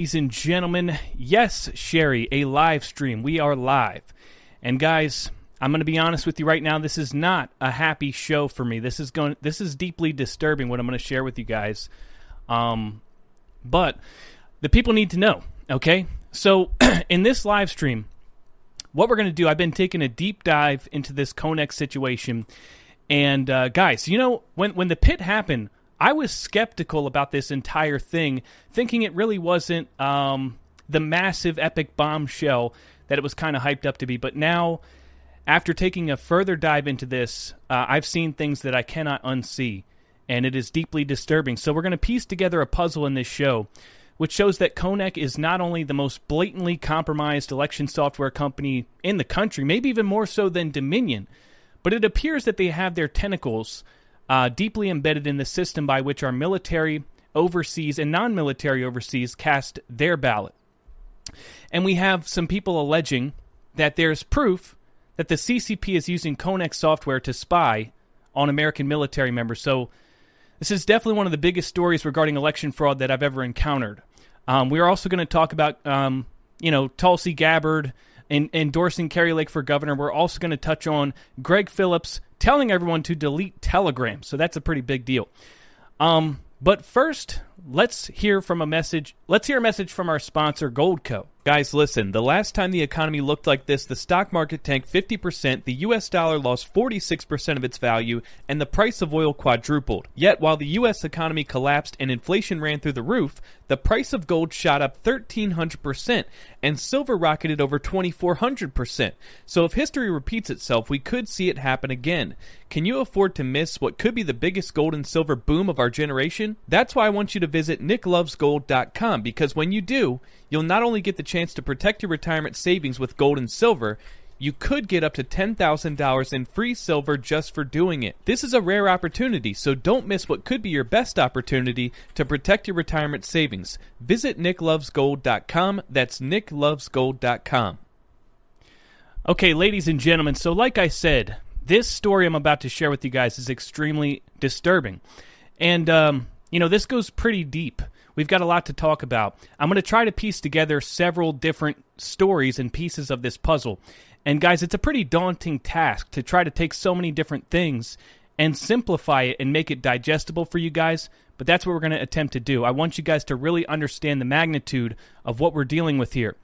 Ladies and gentlemen, yes, Sherry, a live stream. We are live. And guys, I'm going to be honest with you right now. This is not a happy show for me. This is going. This is deeply disturbing. What I'm going to share with you guys. Um, but the people need to know. Okay, so in this live stream, what we're going to do, I've been taking a deep dive into this Konnech situation, and uh, guys, you know when when the pit happened I was skeptical about this entire thing, thinking it really wasn't um, the massive epic bombshell that it was kind of hyped up to be. But now, after taking a further dive into this, uh, I've seen things that I cannot unsee, and it is deeply disturbing. So we're going to piece together a puzzle in this show. Which shows that Konnech is not only the most blatantly compromised election software company in the country, maybe even more so than Dominion, but it appears that they have their tentacles uh, deeply embedded in the system by which our military overseas and non military overseas cast their ballot. And we have some people alleging that there's proof that the CCP is using Konnech software to spy on American military members. So, this is definitely one of the biggest stories regarding election fraud that I've ever encountered. Um, we are also going to talk about, um, you know, Tulsi Gabbard in, endorsing Kari Lake for governor. We're also going to touch on Greg Phillips telling everyone to delete Telegram. So that's a pretty big deal. Um, but first, let's hear from a message. Let's hear a message from our sponsor, Goldco. Guys, listen, the last time the economy looked like this, the stock market tanked 50%, the US dollar lost 46% of its value, and the price of oil quadrupled. Yet, while the US economy collapsed and inflation ran through the roof, the price of gold shot up 1300%, and silver rocketed over 2400%. So, if history repeats itself, we could see it happen again. Can you afford to miss what could be the biggest gold and silver boom of our generation? That's why I want you to visit nicklovesgold.com because when you do, you'll not only get the chance to protect your retirement savings with gold and silver, you could get up to $10,000 in free silver just for doing it. This is a rare opportunity, so don't miss what could be your best opportunity to protect your retirement savings. Visit nicklovesgold.com. That's nicklovesgold.com. Okay, ladies and gentlemen, so like I said, this story I'm about to share with you guys is extremely disturbing. And, um, you know, this goes pretty deep. We've got a lot to talk about. I'm going to try to piece together several different stories and pieces of this puzzle. And guys, it's a pretty daunting task to try to take so many different things and simplify it and make it digestible for you guys. But that's what we're going to attempt to do. I want you guys to really understand the magnitude of what we're dealing with here.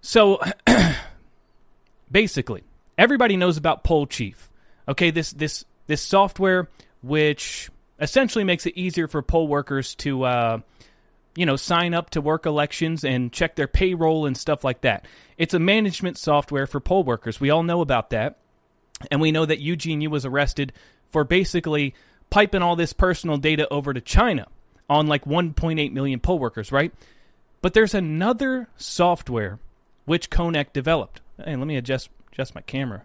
So, basically, everybody knows about Poll Chief. Okay, this this this software which essentially makes it easier for poll workers to, uh, you know, sign up to work elections and check their payroll and stuff like that. It's a management software for poll workers. We all know about that. And we know that Eugene Yu was arrested for basically piping all this personal data over to China on like 1.8 million poll workers, right? But there's another software which Konnech developed. Hey, let me adjust adjust my camera.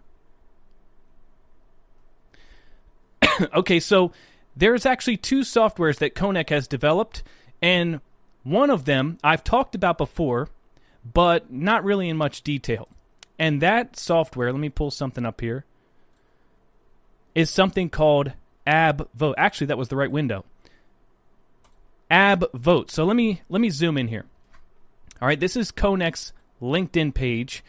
okay, so there's actually two softwares that Konnech has developed, and one of them I've talked about before, but not really in much detail. And that software, let me pull something up here, is something called Ab Vote. Actually, that was the right window. Ab Vote. So let me let me zoom in here. All right, this is Konnech's LinkedIn page.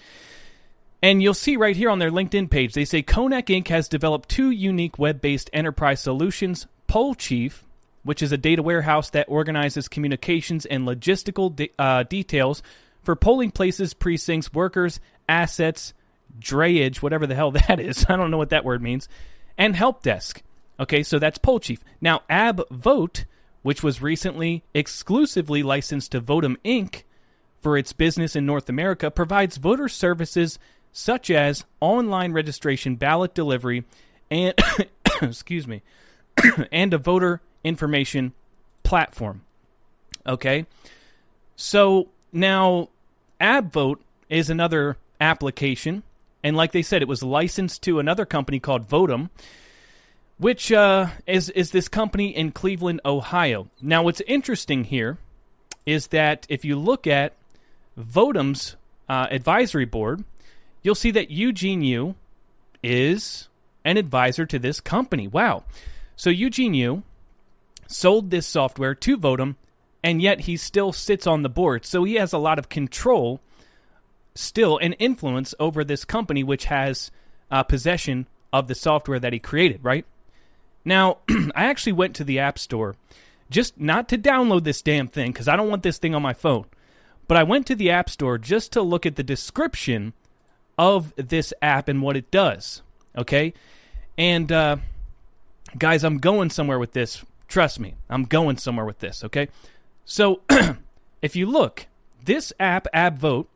And you'll see right here on their LinkedIn page, they say Konnech Inc. has developed two unique web based enterprise solutions Poll Chief, which is a data warehouse that organizes communications and logistical de- uh, details for polling places, precincts, workers, assets, drayage, whatever the hell that is. I don't know what that word means, and help desk. Okay, so that's Poll Chief. Now, Ab Vote, which was recently exclusively licensed to Votem Inc. for its business in North America, provides voter services such as online registration, ballot delivery, and excuse me, and a voter information platform. Okay? So now AbVote is another application. And like they said, it was licensed to another company called Votem, which uh, is, is this company in Cleveland, Ohio. Now, what's interesting here is that if you look at Votem's uh, advisory board, you'll see that Eugene Yu is an advisor to this company. Wow. So Eugene Yu sold this software to Votem and yet he still sits on the board. So he has a lot of control still and influence over this company, which has uh, possession of the software that he created, right? Now, I actually went to the App Store just not to download this damn thing because I don't want this thing on my phone, but I went to the App Store just to look at the description of this app and what it does, okay? And, uh, guys, I'm going somewhere with this. Trust me, I'm going somewhere with this, okay? So, if you look, this app, AbVote,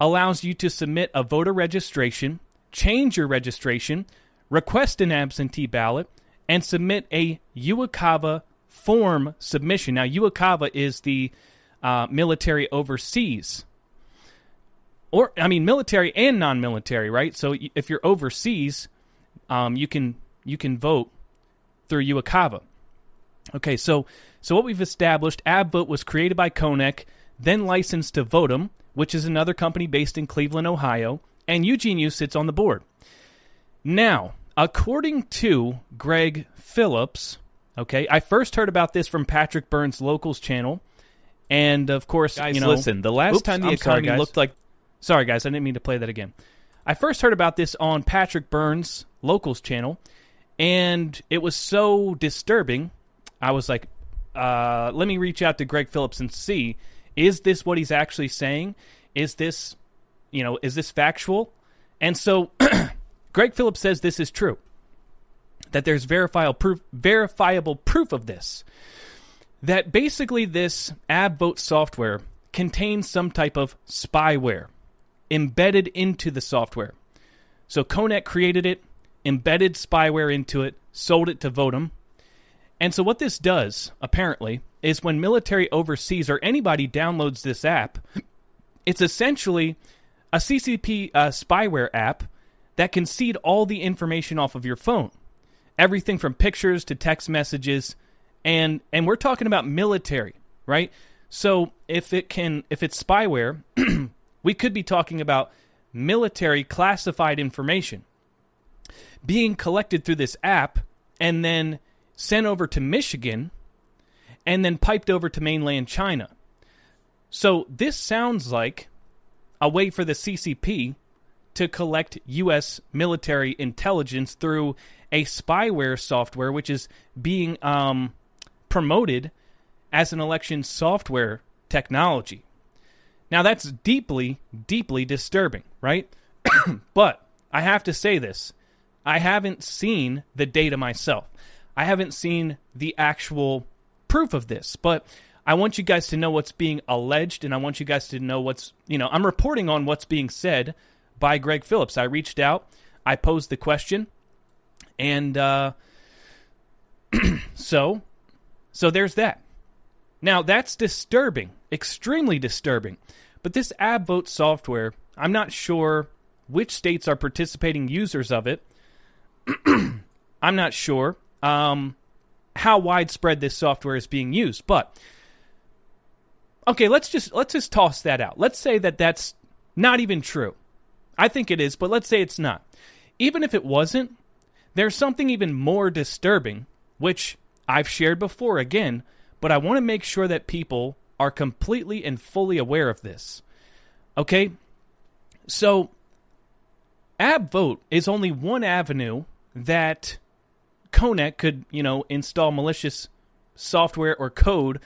allows you to submit a voter registration, change your registration, request an absentee ballot, and submit a UOCAVA form submission. Now, UOCAVA is the uh, military overseas, or I mean, military and non-military, right? So, if you're overseas, um, you can you can vote through UOCAVA. Okay, so so what we've established, AbVote was created by Konnech, then licensed to Votem, which is another company based in Cleveland, Ohio, and Eugene Yu sits on the board. Now, according to Greg Phillips, okay, I first heard about this from Patrick Byrne's Locals channel, and of course, guys, you know, listen. The last oops, time the I'm economy sorry, looked like sorry guys, I didn't mean to play that again. I first heard about this on Patrick Byrne's Locals channel, and it was so disturbing. I was like, uh, let me reach out to Greg Phillips and see is this what he's actually saying? Is this, you know, is this factual? And so Greg Phillips says this is true. That there's verifiable proof verifiable proof of this. That basically this AbVote software contains some type of spyware embedded into the software. So Konnech created it, embedded spyware into it, sold it to Votem. And so what this does, apparently, is when military overseas or anybody downloads this app, it's essentially a CCP uh, spyware app that can seed all the information off of your phone. Everything from pictures to text messages and and we're talking about military, right? So if it can if it's spyware, we could be talking about military classified information being collected through this app and then sent over to Michigan and then piped over to mainland China. So this sounds like a way for the CCP to collect U.S. military intelligence through a spyware software, which is being um, promoted as an election software technology. Now, that's deeply, deeply disturbing, right? but I have to say this I haven't seen the data myself. I haven't seen the actual proof of this, but I want you guys to know what's being alleged, and I want you guys to know what's, you know, I'm reporting on what's being said by Greg Phillips. I reached out, I posed the question, and uh, so, so there's that. Now that's disturbing, extremely disturbing. But this AbVote software, I'm not sure which states are participating users of it. I'm not sure um, how widespread this software is being used, but okay, let's just let's just toss that out. Let's say that that's not even true. I think it is, but let's say it's not. Even if it wasn't, there's something even more disturbing, which I've shared before again, but I want to make sure that people are completely and fully aware of this. Okay? So, AbVote is only one avenue that Konnech could, you know, install malicious software or code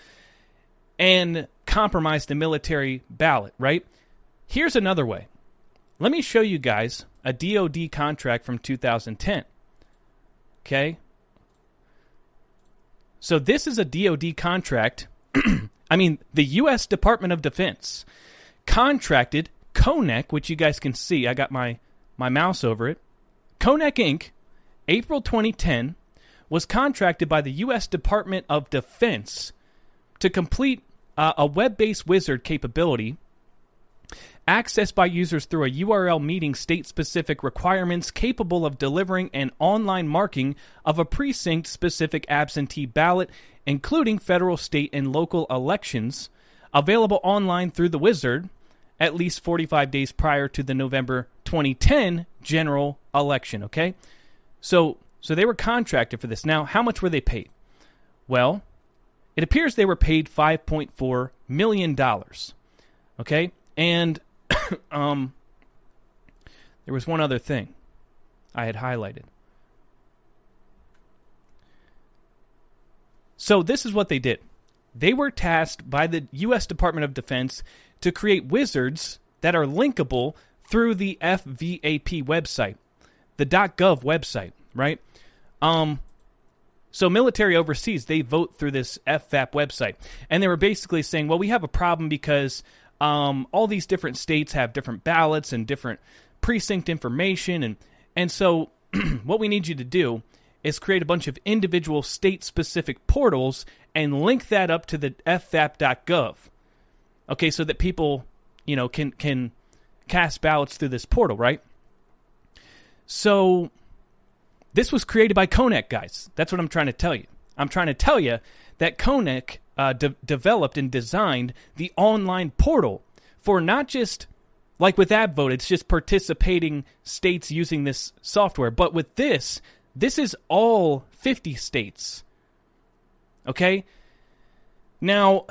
and compromise the military ballot, right? Here's another way. Let me show you guys a DoD contract from 2010. Okay? So this is a DoD contract. I mean, the U.S. Department of Defense contracted Konnech, which you guys can see. I got my, my mouse over it. Konnech Inc., April 2010, was contracted by the U.S. Department of Defense to complete uh, a web based wizard capability accessed by users through a URL meeting state specific requirements capable of delivering an online marking of a precinct specific absentee ballot, including federal, state, and local elections, available online through the wizard at least 45 days prior to the November 2010 general election. Okay? So, so they were contracted for this. Now, how much were they paid? Well, it appears they were paid $5.4 million. Okay? And um, there was one other thing I had highlighted. So, this is what they did they were tasked by the U.S. Department of Defense to create wizards that are linkable through the FVAP website, the .gov website, right? Um, so military overseas, they vote through this FVAP website, and they were basically saying, well, we have a problem because um, all these different states have different ballots and different precinct information, and and so what we need you to do is create a bunch of individual state specific portals and link that up to the fvap.gov. Okay, so that people, you know, can can cast ballots through this portal, right? So this was created by Konnech, guys. That's what I'm trying to tell you. I'm trying to tell you that Konnech uh, de- developed and designed the online portal for not just like with AbVote, it's just participating states using this software, but with this, this is all 50 states. Okay? Now,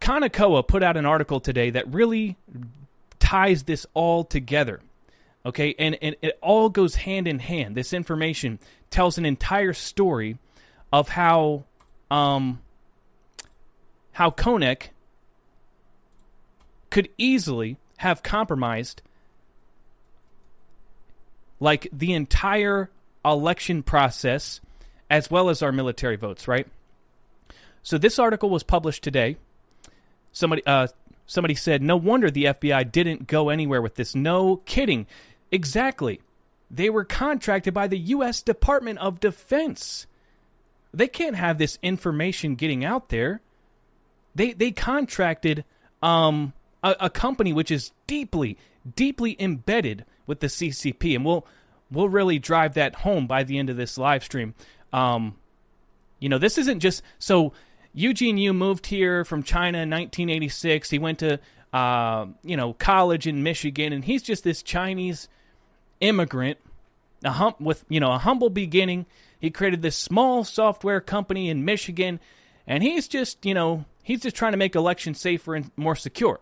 Kanekoa put out an article today that really ties this all together. Okay? And, and it all goes hand in hand. This information tells an entire story of how um, how Konnech could easily have compromised like the entire election process as well as our military votes, right? So this article was published today. Somebody uh, somebody said, "No wonder the FBI didn't go anywhere with this." No kidding. Exactly. They were contracted by the US Department of Defense. They can't have this information getting out there. They they contracted um, a, a company which is deeply deeply embedded with the CCP, and we'll we'll really drive that home by the end of this live stream. Um, you know, this isn't just so Eugene Yu moved here from China in 1986. He went to uh, you know college in Michigan, and he's just this Chinese immigrant, a hum- with you know a humble beginning. He created this small software company in Michigan, and he's just you know he's just trying to make elections safer and more secure,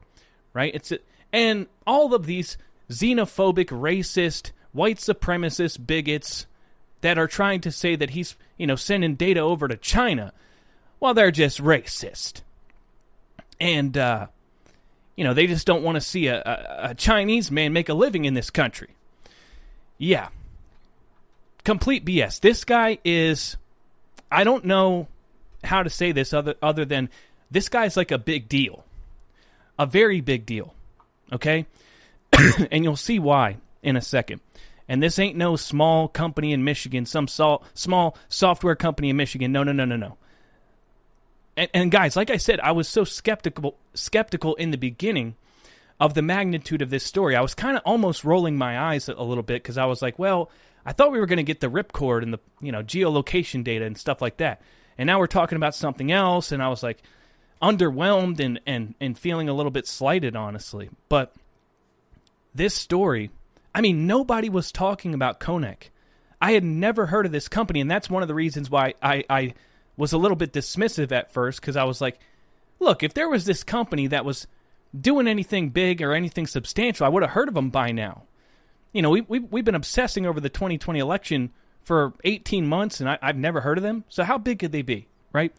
right? It's a, and all of these xenophobic, racist white supremacist bigots that are trying to say that he's, you know, sending data over to China. Well, they're just racist. And, uh, you know, they just don't want to see a, a, a Chinese man make a living in this country. Yeah. Complete BS. This guy is, I don't know how to say this other, other than this guy's like a big deal. A very big deal. Okay? and you'll see why in a second. And this ain't no small company in Michigan, some small software company in Michigan. No, no, no, no, no. And, and guys, like I said, I was so skeptical skeptical in the beginning of the magnitude of this story. I was kind of almost rolling my eyes a little bit because I was like, well, I thought we were going to get the ripcord and the you know geolocation data and stuff like that, and now we're talking about something else. And I was like underwhelmed and and and feeling a little bit slighted, honestly. But this story I mean, nobody was talking about Konnech. I had never heard of this company, and that's one of the reasons why I, I was a little bit dismissive at first because I was like, look, if there was this company that was doing anything big or anything substantial, I would have heard of them by now. You know, we, we, we've been obsessing over the 2020 election for 18 months, and I, I've never heard of them. So, how big could they be, right?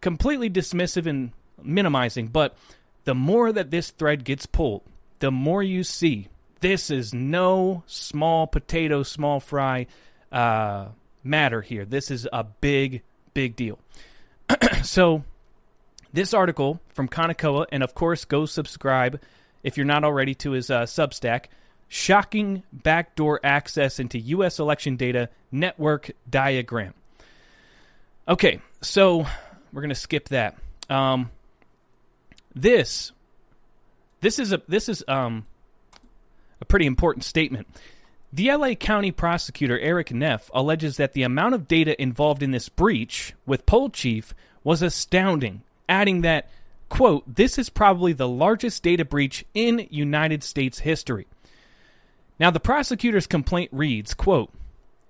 Completely dismissive and minimizing. But the more that this thread gets pulled, the more you see this is no small potato, small fry uh, matter here. This is a big, big deal. so, this article from Kanekoa, and of course, go subscribe if you're not already to his uh, Substack. Shocking backdoor access into U.S. election data network diagram. Okay, so we're gonna skip that. Um, this, this is a this is um a pretty important statement. The LA County prosecutor Eric Neff alleges that the amount of data involved in this breach with Poll Chief was astounding, adding that, quote, this is probably the largest data breach in United States history. Now, the prosecutor's complaint reads, quote,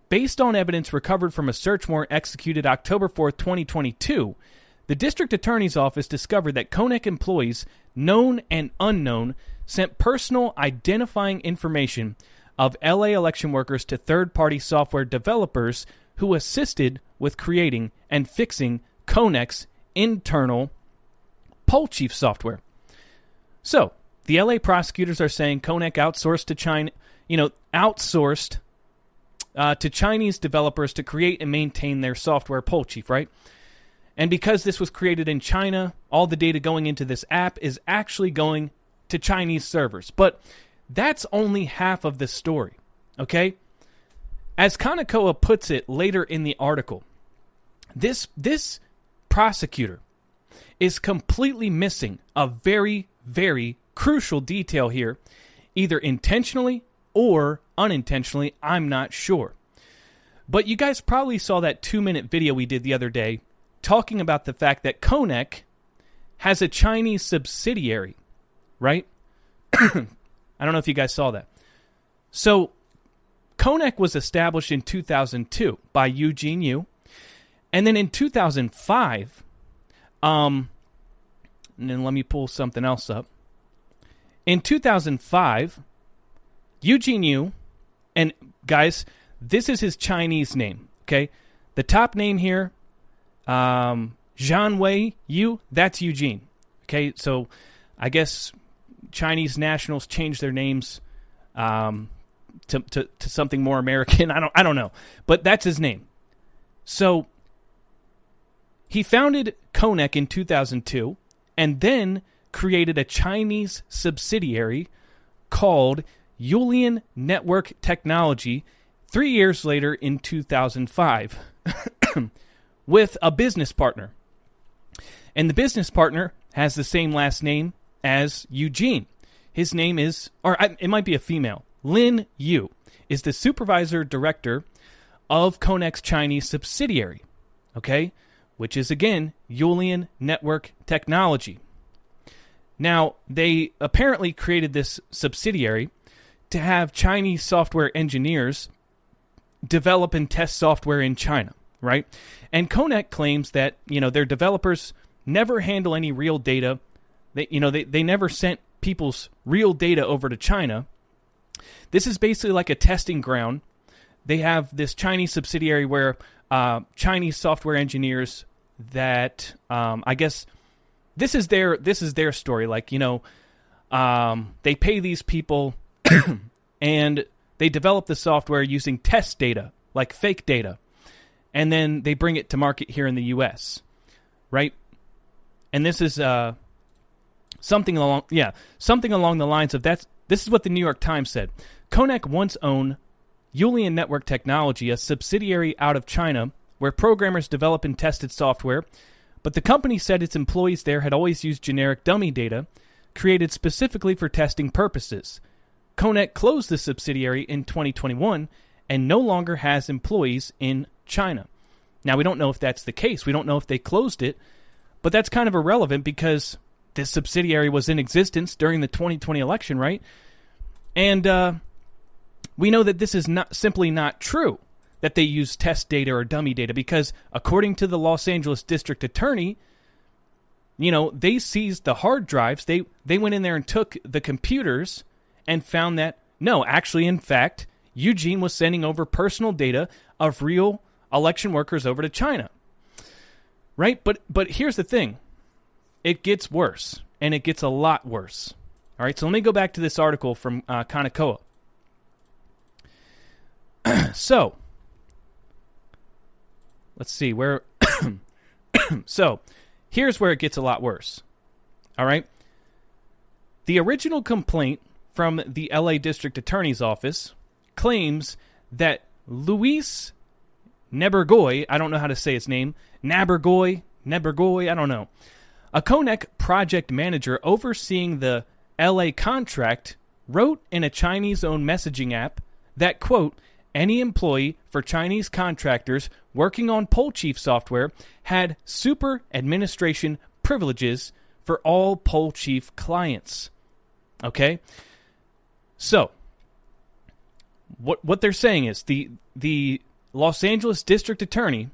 based on evidence recovered from a search warrant executed October 4, 2022, the district attorney's office discovered that Konnech employees, known and unknown, sent personal identifying information of LA election workers to third party software developers who assisted with creating and fixing Konnech's internal poll chief software. So, the LA prosecutors are saying Konnech outsourced to China, you know, outsourced uh, to Chinese developers to create and maintain their software poll chief, right? And because this was created in China, all the data going into this app is actually going to Chinese servers. But that's only half of the story, okay? As Kanekoa puts it later in the article, this this prosecutor is completely missing a very very crucial detail here, either intentionally or unintentionally, I'm not sure. But you guys probably saw that 2-minute video we did the other day talking about the fact that Konnech has a Chinese subsidiary, right? I don't know if you guys saw that. So, Konnech was established in 2002 by Eugene Yu. And then in 2005, um, and then let me pull something else up. In 2005, Eugene Yu, and guys, this is his Chinese name, okay? The top name here, um, Zhan Wei Yu, that's Eugene. Okay, so I guess Chinese nationals change their names um, to, to, to something more American. I don't I don't know, but that's his name. So he founded Konnech in 2002, and then created a Chinese subsidiary called Yulian Network Technology three years later in 2005 with a business partner. And the business partner has the same last name as Eugene. His name is, or it might be a female, Lin Yu, is the supervisor director of Konnech's Chinese subsidiary, okay, which is again Yulian Network Technology. Now, they apparently created this subsidiary to have Chinese software engineers develop and test software in China, right? And Konnech claims that, you know, their developers never handle any real data. They, you know, they, they never sent people's real data over to China. This is basically like a testing ground. They have this Chinese subsidiary where uh, Chinese software engineers that um, I guess this is their this is their story. Like you know, um, they pay these people and they develop the software using test data, like fake data, and then they bring it to market here in the U.S. Right, and this is uh, something along yeah something along the lines of that's this is what the New York Times said. Konnech once owned Yulian Network Technology, a subsidiary out of China where programmers develop and tested software, but the company said its employees there had always used generic dummy data created specifically for testing purposes. Konnech closed the subsidiary in 2021 and no longer has employees in China. Now, we don't know if that's the case. We don't know if they closed it, but that's kind of irrelevant because this subsidiary was in existence during the 2020 election, right? And uh, we know that this is not simply not true that they use test data or dummy data because, according to the Los Angeles district attorney, you know they seized the hard drives. They they went in there and took the computers and found that no, actually, in fact, Eugene was sending over personal data of real election workers over to China. Right? But but here's the thing. It gets worse, and it gets a lot worse. All right, so let me go back to this article from uh, Kanekoa. so, let's see where. so, here's where it gets a lot worse. All right. The original complaint from the LA District Attorney's Office claims that Luis Nebergoy, I don't know how to say his name, Nabergoy, Nebergoy, I don't know, a Konnech project manager overseeing the LA contract, wrote in a Chinese owned messaging app that, quote, any employee for Chinese contractors working on Poll Chief software had super administration privileges for all Poll Chief clients. Okay? So, what what they're saying is the the Los Angeles District Attorney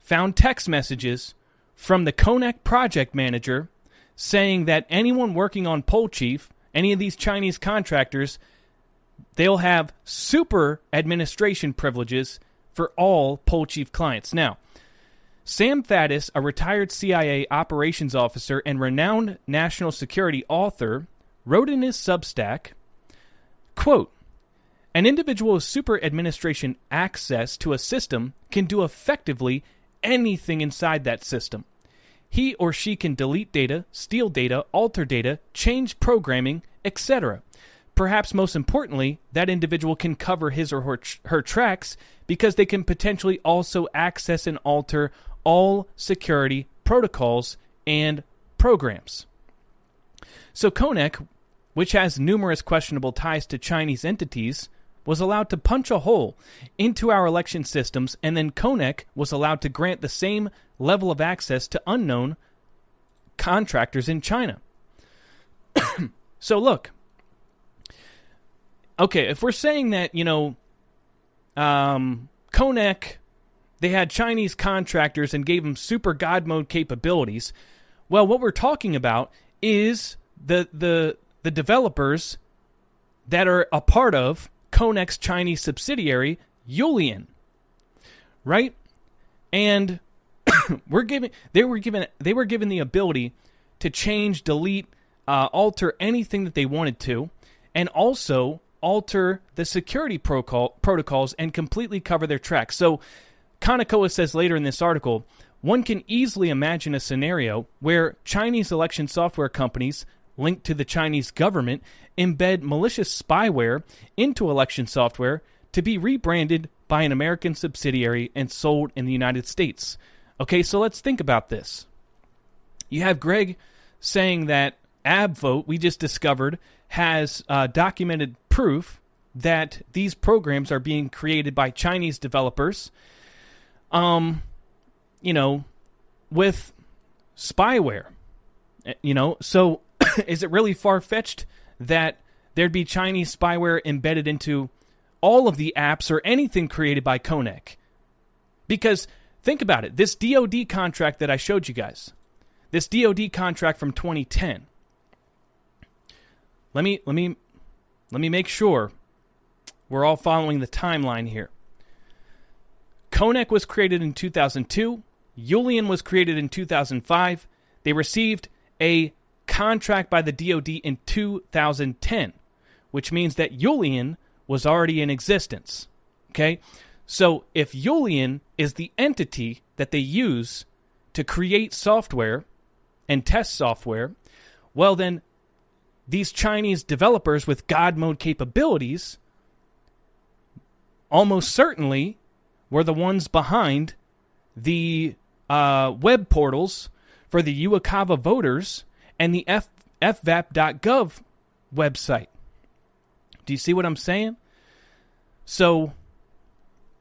found text messages from the Konnech project manager saying that anyone working on Poll Chief, any of these Chinese contractors, they'll have super administration privileges for all Poll Chief clients. Now, Sam Faddis, a retired CIA operations officer and renowned national security author, wrote in his Substack, quote, an individual with super administration access to a system can do effectively anything inside that system. He or she can delete data, steal data, alter data, change programming, etc. Perhaps most importantly, that individual can cover his or her, her tracks because they can potentially also access and alter all security protocols and programs. So Konnech, which has numerous questionable ties to Chinese entities, was allowed to punch a hole into our election systems, and then Konnech was allowed to grant the same level of access to unknown contractors in China. so, look. Okay, if we're saying that, you know, um, they had Chinese contractors and gave them super God mode capabilities, well, what we're talking about is the the the developers that are a part of Konnech's Chinese subsidiary, Yulian. Right? And we're giving they were given they were given the ability to change, delete, uh, alter anything that they wanted to, and also alter the security protocol, protocols and completely cover their tracks. So, Kanekoa says later in this article, one can easily imagine a scenario where Chinese election software companies linked to the Chinese government embed malicious spyware into election software to be rebranded by an American subsidiary and sold in the United States. Okay, so let's think about this. You have Greg saying that AbVote, we just discovered, has uh, documented proof that these programs are being created by Chinese developers. Um, you know, with spyware. Eh, you know, so is it really far fetched that there'd be Chinese spyware embedded into all of the apps or anything created by Konnech? Because think about it this DoD contract that I showed you guys, this DoD contract from 2010. Let me let me let me make sure we're all following the timeline here. Konnech was created in 2002. Yulian was created in 2005. They received a contract by the DoD in 2010, which means that Yulian was already in existence. Okay? So if Yulian is the entity that they use to create software and test software, well, then these Chinese developers with God mode capabilities almost certainly were the ones behind the uh, web portals for the UOCAVA voters and the F- FVAP.gov website. Do you see what I'm saying? So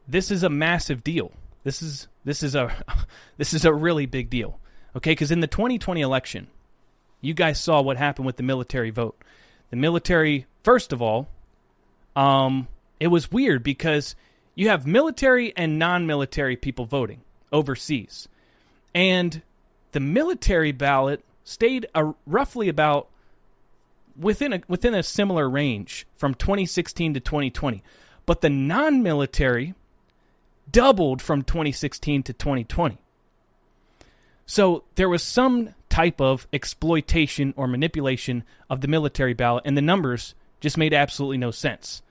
this is a massive deal. This is this is a this is a really big deal. Okay, because in the 2020 election, you guys saw what happened with the military vote. The military, first of all, um, it was weird because you have military and non-military people voting overseas, and the military ballot stayed a, roughly about within a within a similar range from 2016 to 2020. But the non-military doubled from 2016 to 2020. So there was some type of exploitation or manipulation of the military ballot, and the numbers just made absolutely no sense.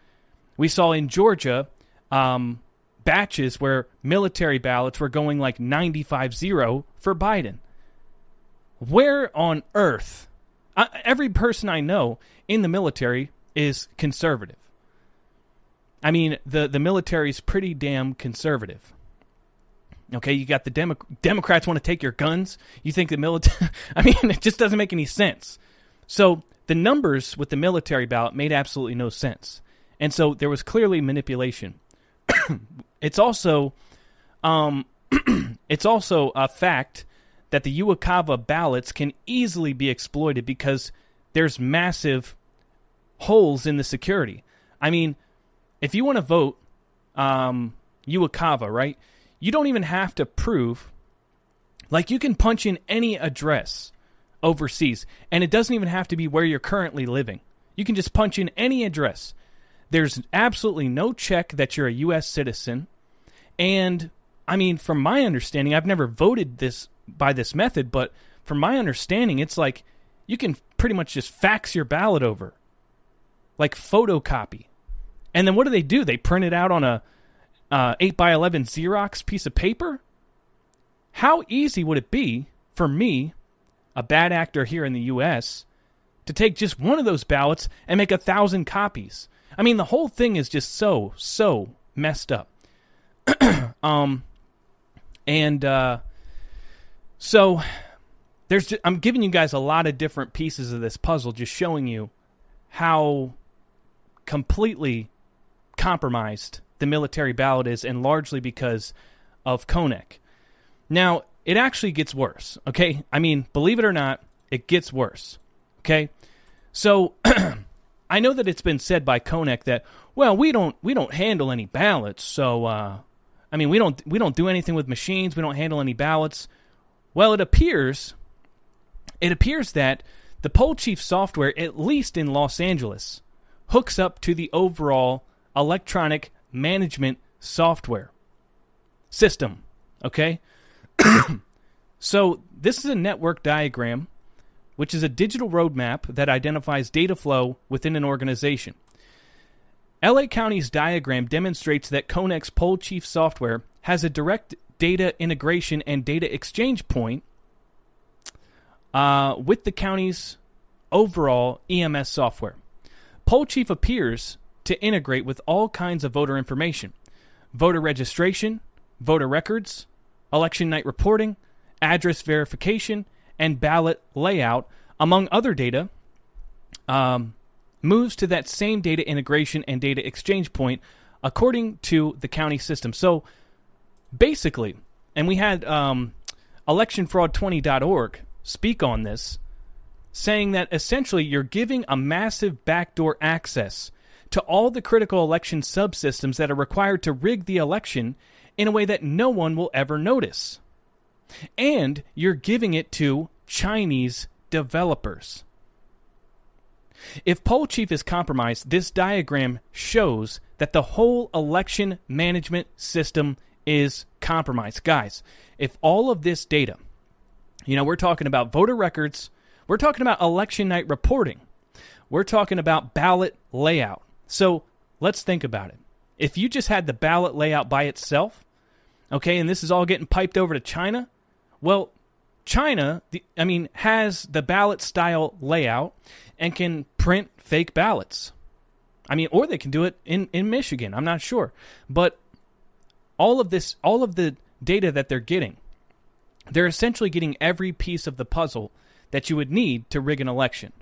We saw in Georgia um, batches where military ballots were going like 95 0 for Biden. Where on earth? I, every person I know in the military is conservative. I mean, the the military is pretty damn conservative. Okay, you got the Demo- Democrats want to take your guns. You think the military? I mean, it just doesn't make any sense. So the numbers with the military ballot made absolutely no sense, and so there was clearly manipulation. it's also, um, it's also a fact that the UOCAVA ballots can easily be exploited because there's massive holes in the security. I mean, if you want to vote um, UOCAVA, right, you don't even have to prove Like you can punch in any address overseas, and it doesn't even have to be where you're currently living. You can just punch in any address. There's absolutely no check that you're a U.S. citizen. And I mean, from my understanding, I've never voted this by this method, but from my understanding, it's like you can pretty much just fax your ballot over, like photocopy. And then what do they do? They print it out on a uh, 8 by 11 Xerox piece of paper? How easy would it be for me, a bad actor here in the U.S., to take just one of those ballots and make a thousand copies? I mean, the whole thing is just so, so messed up. um, and uh, so there's just, I'm giving you guys a lot of different pieces of this puzzle, just showing you how completely compromised the military ballot is, and largely because of Konnech. Now, it actually gets worse, okay? I mean, believe it or not, it gets worse, okay? So, I know that it's been said by Konnech that, well, we don't we don't handle any ballots, so uh, I mean, we don't we don't do anything with machines, we don't handle any ballots. Well, it appears it appears that the poll chief software, at least in Los Angeles, hooks up to the overall electronic management software system. Okay? so, this is a network diagram, which is a digital roadmap that identifies data flow within an organization. LA County's diagram demonstrates that Konnech's poll chief software has a direct data integration and data exchange point uh, with the county's overall EMS software. Poll chief appears to integrate with all kinds of voter information voter registration, voter records, election night reporting, address verification, and ballot layout, among other data, um, moves to that same data integration and data exchange point according to the county system. So basically, and we had um, electionfraud20.org speak on this, saying that essentially you're giving a massive backdoor access to all the critical election subsystems that are required to rig the election in a way that no one will ever notice. And you're giving it to Chinese developers. If Poll Chief is compromised, this diagram shows that the whole election management system is compromised. Guys, if all of this data, you know, we're talking about voter records, we're talking about election night reporting, we're talking about ballot layout, so let's think about it. If you just had the ballot layout by itself, okay, and this is all getting piped over to China, well, China, the, I mean, has the ballot style layout and can print fake ballots. I mean, or they can do it in, in Michigan. I'm not sure. But all of this, all of the data that they're getting, they're essentially getting every piece of the puzzle that you would need to rig an election.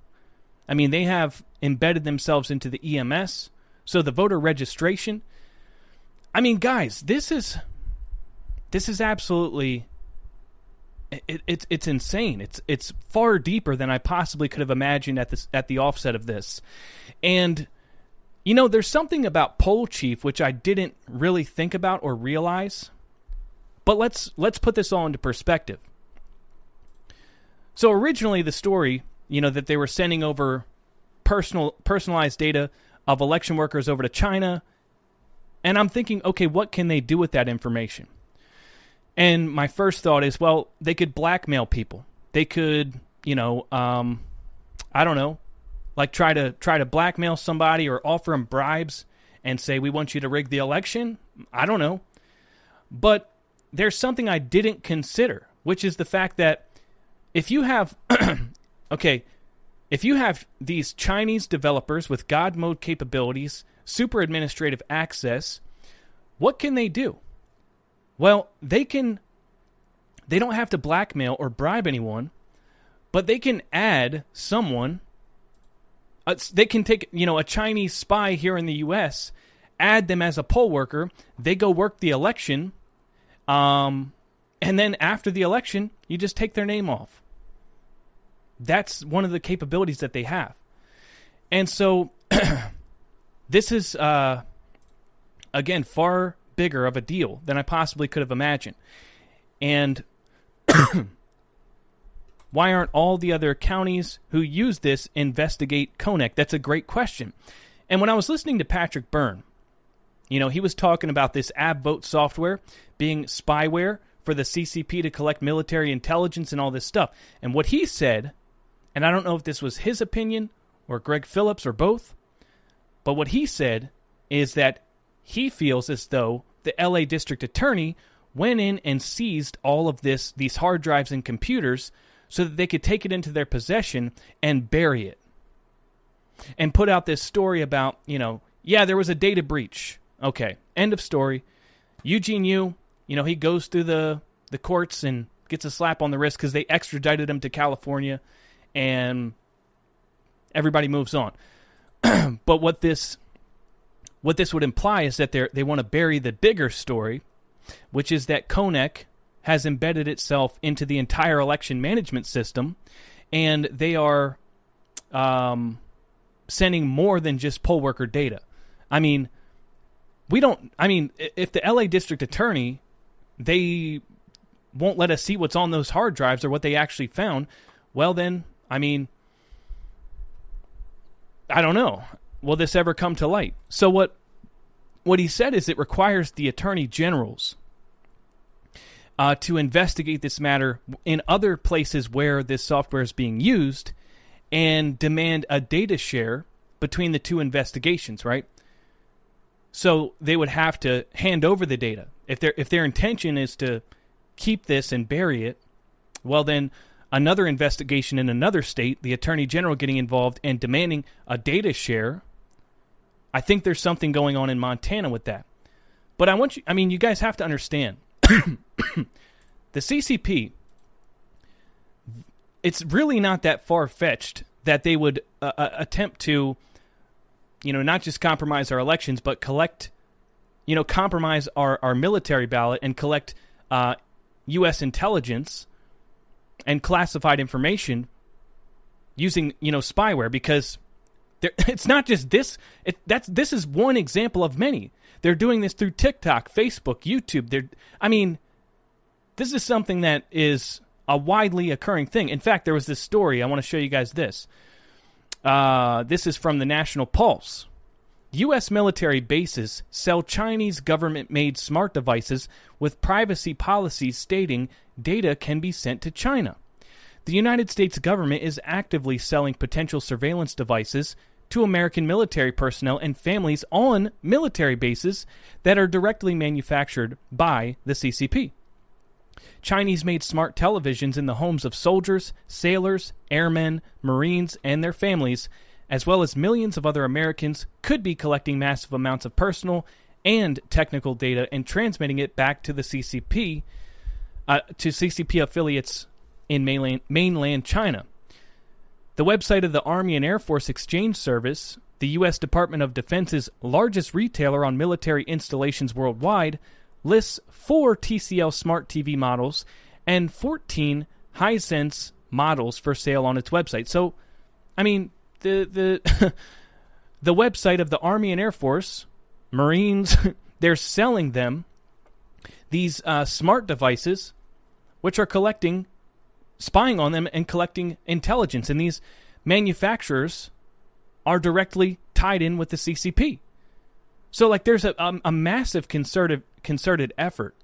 I mean, they have embedded themselves into the EMS, so the voter registration. I mean, guys, this is this is absolutely it, it's it's insane. It's it's far deeper than I possibly could have imagined at this at the offset of this. And you know, there's something about poll chief which I didn't really think about or realize. But let's let's put this all into perspective. So originally the story you know that they were sending over personal personalized data of election workers over to China. And I'm thinking okay what can they do with that information? And my first thought is well they could blackmail people. They could you know um, I don't know like try to try to blackmail somebody or offer them bribes and say we want you to rig the election. I don't know. But there's something I didn't consider which is the fact that if you have okay, if you have these Chinese developers with God mode capabilities, super administrative access, what can they do? Well, they can they don't have to blackmail or bribe anyone, but they can add someone uh, they can take, you know, a Chinese spy here in the US, add them as a poll worker, they go work the election, um and then after the election, you just take their name off. That's one of the capabilities that they have. And so this is uh, again far bigger of a deal than I possibly could have imagined. And Why aren't all the other counties who use this investigate Konnech? That's a great question. And when I was listening to Patrick Byrne, you know, he was talking about this Abvote software being spyware for the CCP to collect military intelligence and all this stuff. And what he said, and I don't know if this was his opinion or Greg Phillips or both, but what he said is that he feels as though the LA district attorney went in and seized all of this these hard drives and computers so that they could take it into their possession and bury it. And put out this story about, you know, yeah, there was a data breach. Okay, end of story. Eugene Yu, you know, he goes through the the courts and gets a slap on the wrist because they extradited him to California, and everybody moves on. but what this what this would imply is that they they want to bury the bigger story, which is that Konnech has embedded itself into the entire election management system, and they are um, sending more than just poll worker data. I mean, we don't. I mean, if the LA district attorney they won't let us see what's on those hard drives or what they actually found, well, then, I mean, I don't know. Will this ever come to light? So what what he said is it requires the attorney generals uh, to investigate this matter in other places where this software is being used and demand a data share between the two investigations, right? So they would have to hand over the data. If their if their intention is to keep this and bury it, well then another investigation in another state, the attorney general getting involved and demanding a data share. I think there's something going on in Montana with that. But I want you I mean you guys have to understand the CCP, it's really not that far fetched that they would uh, uh, attempt to, you know, not just compromise our elections, but collect, you know, compromise our, our military ballot and collect uh, U.S. intelligence and classified information using, you know, spyware because it's not just this. It, that's this is one example of many. They're doing this through TikTok, Facebook, YouTube. They're, I mean, this is something that is a widely occurring thing. In fact, there was this story. I want to show you guys this. Uh, this is from the National Pulse. U.S. military bases sell Chinese government made smart devices with privacy policies stating data can be sent to China. The United States government is actively selling potential surveillance devices to American military personnel and families on military bases that are directly manufactured by the CCP. Chinese made smart televisions in the homes of soldiers, sailors, airmen, Marines, and their families, as well as millions of other Americans, could be collecting massive amounts of personal and technical data and transmitting it back to the CCP, uh, to CCP affiliates in mainland, mainland China. The website of the Army and Air Force Exchange Service, the U.S. Department of Defense's largest retailer on military installations worldwide, lists four TCL smart TV models and 14 Hisense models for sale on its website. So, I mean, the the the website of the Army and Air Force, Marines, they're selling them these uh, smart devices, which are collecting spying on them and collecting intelligence. And these manufacturers are directly tied in with the CCP. So, like, there's a, a, a massive concerted concerted effort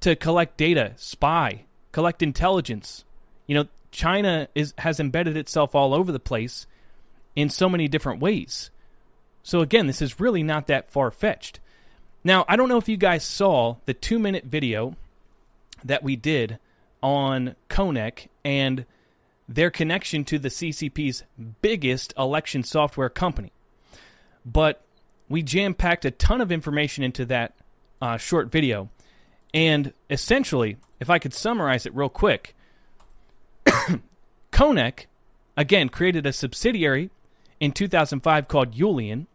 to collect data, spy, collect intelligence. You know, China is has embedded itself all over the place in so many different ways. So again, this is really not that far fetched. Now, I don't know if you guys saw the two minute video that we did on Konnech and their connection to the CCP's biggest election software company. But we jam packed a ton of information into that uh, short video. And essentially, if I could summarize it real quick, Konnech, again, created a subsidiary in 2005 called Yulian,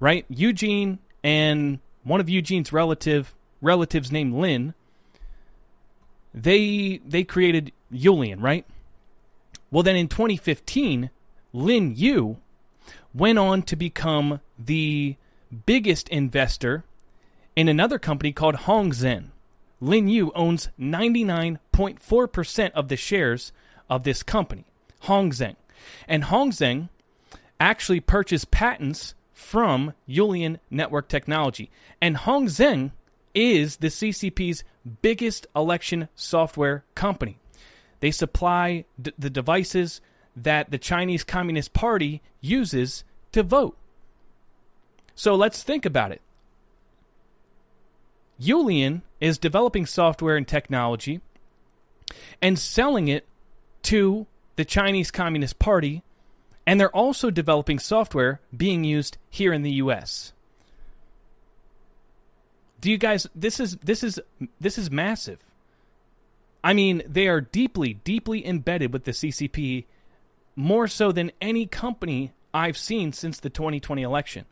right? Eugene and one of Eugene's relative relatives named Lin they they created Yulian, right? Well, then in 2015, Lin Yu went on to become the biggest investor in another company called Hongzhen. Lin Yu owns 99.4% of the shares of this company, Hongzheng. And Hongzheng actually purchased patents from Julian Network Technology. And Hongzheng is the CCP's biggest election software company. They supply d- the devices that the Chinese Communist Party uses to vote. So let's think about it. Julian is developing software and technology and selling it to the Chinese Communist Party, and they're also developing software being used here in the US. Do you guys this is this is this is massive. I mean, they are deeply deeply embedded with the CCP more so than any company I've seen since the 2020 election.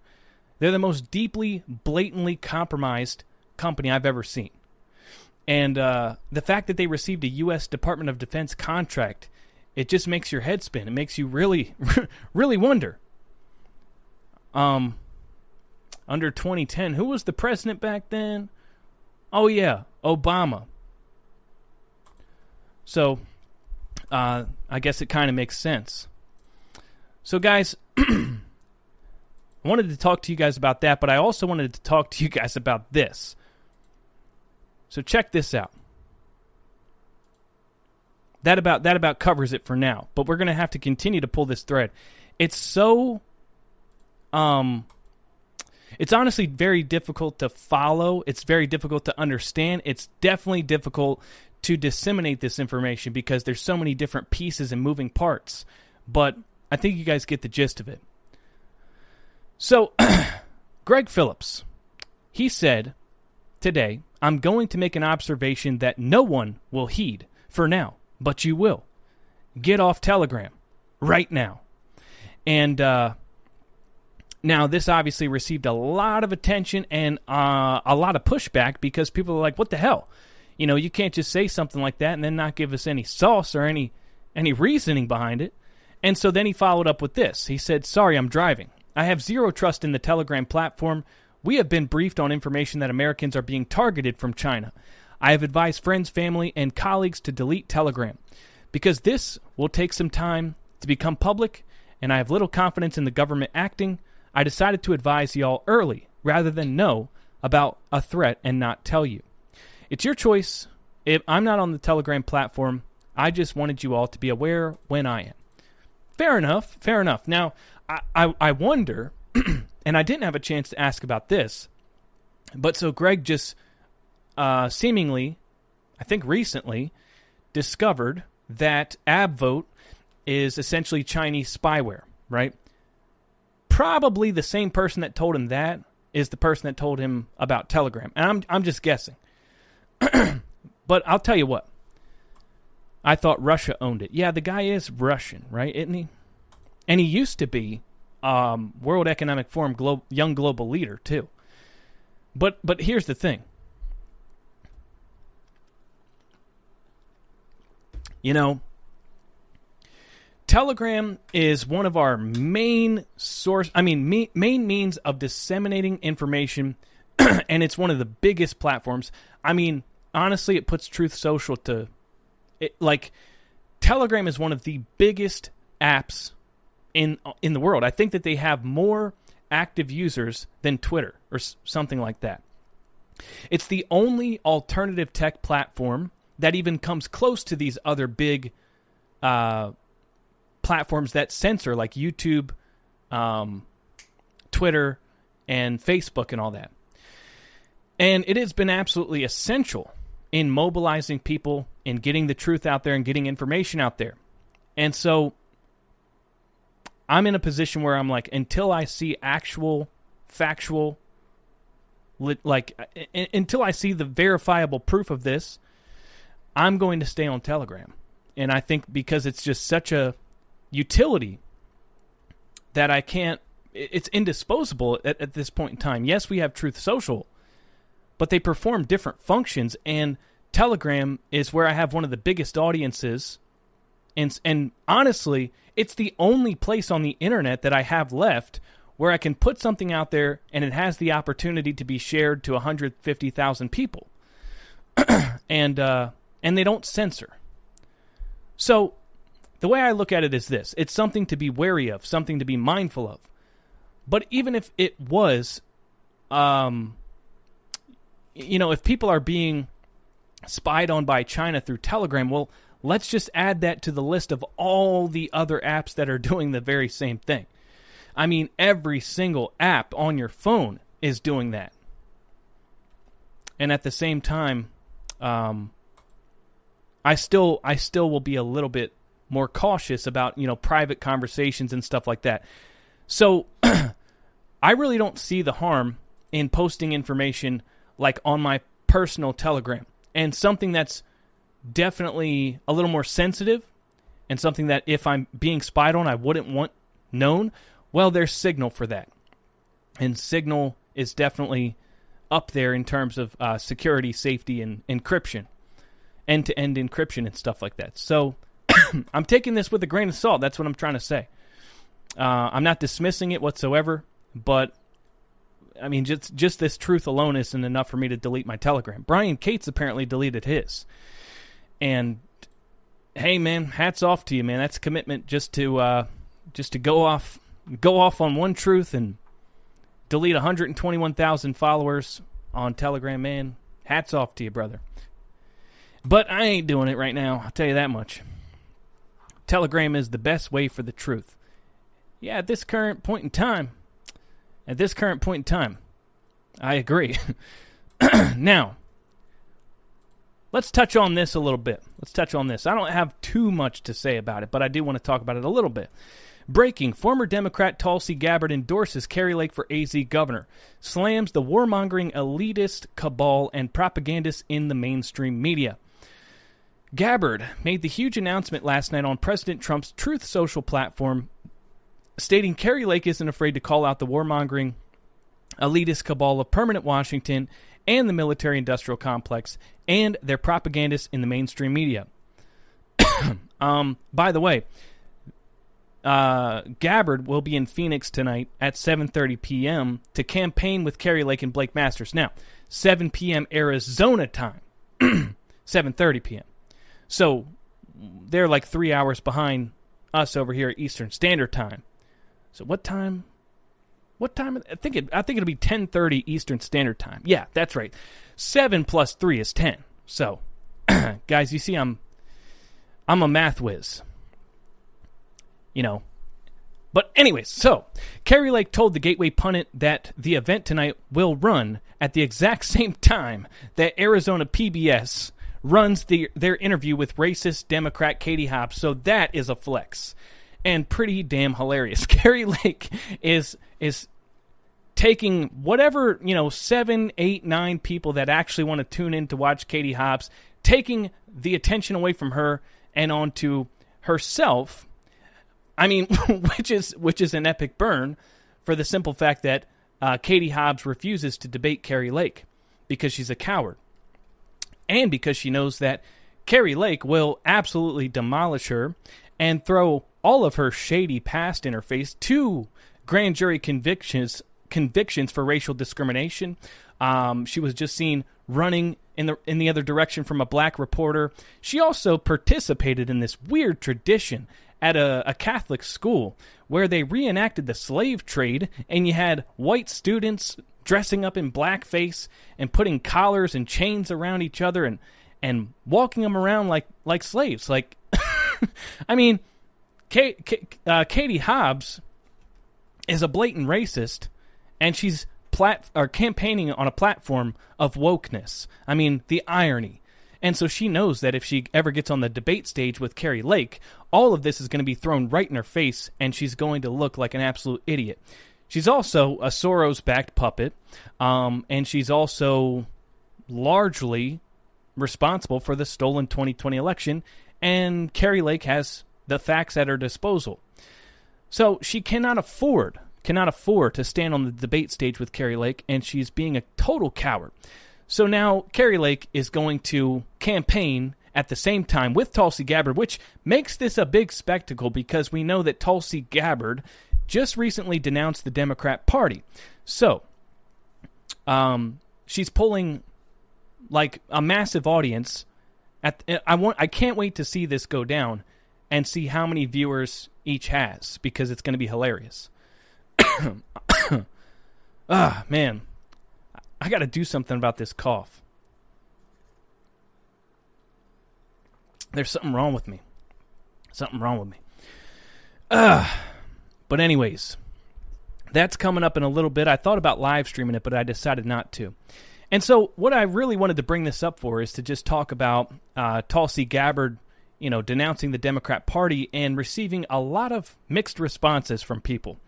They're the most deeply, blatantly compromised company I've ever seen. And uh, the fact that they received a U.S. Department of Defense contract, it just makes your head spin. It makes you really, really wonder. Um, under 2010, who was the president back then? Oh yeah, Obama. So, uh, I guess it kind of makes sense. So, guys, I wanted to talk to you guys about that, but I also wanted to talk to you guys about this. So, check this out. That about that about covers it for now, but we're to have to continue to pull this thread. It's so um it's honestly very difficult to follow. It's very difficult to understand. It's definitely difficult to disseminate this information because there's so many different pieces and moving parts. But I think you guys get the gist of it. So, Greg Phillips, he said today, I'm going to make an observation that no one will heed for now, but you will. Get off Telegram right now. And uh, now, this obviously received a lot of attention and uh, a lot of pushback because people are like, "What the hell? You know, you can't just say something like that and then not give us any sauce or any any reasoning behind it." And so then he followed up with this. He said, "Sorry, I'm driving. I have zero trust in the Telegram platform. We have been briefed on information that Americans are being targeted from China. I have advised friends, family, and colleagues to delete Telegram because this will take some time to become public, and I have little confidence in the government acting." I decided to advise y'all early rather than know about a threat and not tell you. It's your choice. If I'm not on the Telegram platform, I just wanted you all to be aware when I am. Fair enough. Fair enough. Now, I, I, I wonder, and I didn't have a chance to ask about this, but so Greg just uh, seemingly, I think recently, discovered that AbVote is essentially Chinese spyware, right? probably the same person that told him that is the person that told him about Telegram. And I'm I'm just guessing. but I'll tell you what. I thought Russia owned it. Yeah, the guy is Russian, right? Isn't he? And he used to be um, World Economic Forum glo- young global leader too. But but here's the thing. You know, Telegram is one of our main source, I mean, me, main means of disseminating information, and it's one of the biggest platforms. I mean, honestly, it puts Truth Social to, it, like, Telegram is one of the biggest apps in in the world. I think that they have more active users than Twitter or something like that. It's the only alternative tech platform that even comes close to these other big uh, platforms that censor, like YouTube, um, Twitter, and Facebook, and all that. And it has been absolutely essential in mobilizing people, in getting the truth out there, and getting information out there. And so I'm in a position where I'm like, until I see actual, factual, like, until I see the verifiable proof of this, I'm going to stay on Telegram. And I think because it's just such a utility that I can't. It's indisposable at, at this point in time. Yes, we have Truth Social, but they perform different functions, and Telegram is where I have one of the biggest audiences. And, and honestly, it's the only place on the internet that I have left where I can put something out there and it has the opportunity to be shared to 150,000 people. and uh, and they don't censor. So the way I look at it is this: it's something to be wary of, something to be mindful of. But even if it was, um, you know, if people are being spied on by China through Telegram, well, let's just add that to the list of all the other apps that are doing the very same thing. I mean, every single app on your phone is doing that. And at the same time, um, I still I still will be a little bit more cautious about you know private conversations and stuff like that. So I really don't see the harm in posting information like on my personal Telegram and something that's definitely a little more sensitive and something that if I'm being spied on I wouldn't want known. Well, there's Signal for that, and Signal is definitely up there in terms of uh, security, safety, and encryption, end to end encryption and stuff like that. So I'm taking this with a grain of salt. That's what I'm trying to say. Uh, I'm not dismissing it whatsoever, but I mean, just just this truth alone isn't enough for me to delete my Telegram. Brian Cates apparently deleted his, and hey, man, hats off to you, man. That's commitment just to uh, just to go off go off on one truth and delete 121,000 followers on Telegram, man. Hats off to you, brother. But I ain't doing it right now. I'll tell you that much. Telegram is the best way for the truth. Yeah, at this current point in time, at this current point in time, I agree. now, let's touch on this a little bit. Let's touch on this. I don't have too much to say about it, but I do want to talk about it a little bit. Breaking former Democrat Tulsi Gabbard endorses Kari Lake for AZ governor, slams the warmongering elitist cabal and propagandists in the mainstream media. Gabbard made the huge announcement last night on President Trump's Truth Social platform, stating Kari Lake isn't afraid to call out the warmongering elitist cabal of permanent Washington and the military industrial complex and their propagandists in the mainstream media. um, by the way, uh, Gabbard will be in Phoenix tonight at 7:30 p.m. to campaign with Kari Lake and Blake Masters. Now, 7 p.m. Arizona time, 7:30 p.m. So they're like three hours behind us over here at Eastern Standard Time. So what time? What time? I think it. I think it'll be 10:30 Eastern Standard Time. Yeah, that's right. Seven plus three is ten. So, guys, you see, I'm I'm a math whiz you know. But anyways, so Kari Lake told the Gateway pundit that the event tonight will run at the exact same time that Arizona PBS runs the, their interview with racist Democrat Katie Hobbs. So that is a flex and pretty damn hilarious. Kari Lake is is taking whatever you know seven, eight, nine people that actually want to tune in to watch Katie Hobbs, taking the attention away from her and onto herself I mean, which is which is an epic burn for the simple fact that uh, Katie Hobbs refuses to debate Kari Lake because she's a coward, and because she knows that Kari Lake will absolutely demolish her and throw all of her shady past in her face. Two grand jury convictions convictions for racial discrimination. Um, she was just seen running in the in the other direction from a black reporter. She also participated in this weird tradition at a, a Catholic school where they reenacted the slave trade, and you had white students dressing up in blackface and putting collars and chains around each other and and walking them around like like slaves. Like, I mean, Kate, uh, Katie Hobbs is a blatant racist, and she's plat or campaigning on a platform of wokeness. I mean, the irony. And so she knows that if she ever gets on the debate stage with Kari Lake, all of this is going to be thrown right in her face and she's going to look like an absolute idiot. She's also a Soros backed puppet, um, and she's also largely responsible for the stolen 2020 election, and Kari Lake has the facts at her disposal. So she cannot afford cannot afford to stand on the debate stage with Kari Lake, and she's being a total coward. So now Kari Lake is going to campaign at the same time with Tulsi Gabbard, which makes this a big spectacle because we know that Tulsi Gabbard just recently denounced the Democrat Party. So, um, she's pulling like a massive audience. At I want I can't wait to see this go down and see how many viewers each has because it's going to be hilarious. ah, man. I got to do something about this cough. There's something wrong with me. Something wrong with me. Ah. But anyways, that's coming up in a little bit. I thought about live streaming it, but I decided not to. And so, what I really wanted to bring this up for is to just talk about uh, Tulsi Gabbard, you know, denouncing the Democrat Party and receiving a lot of mixed responses from people.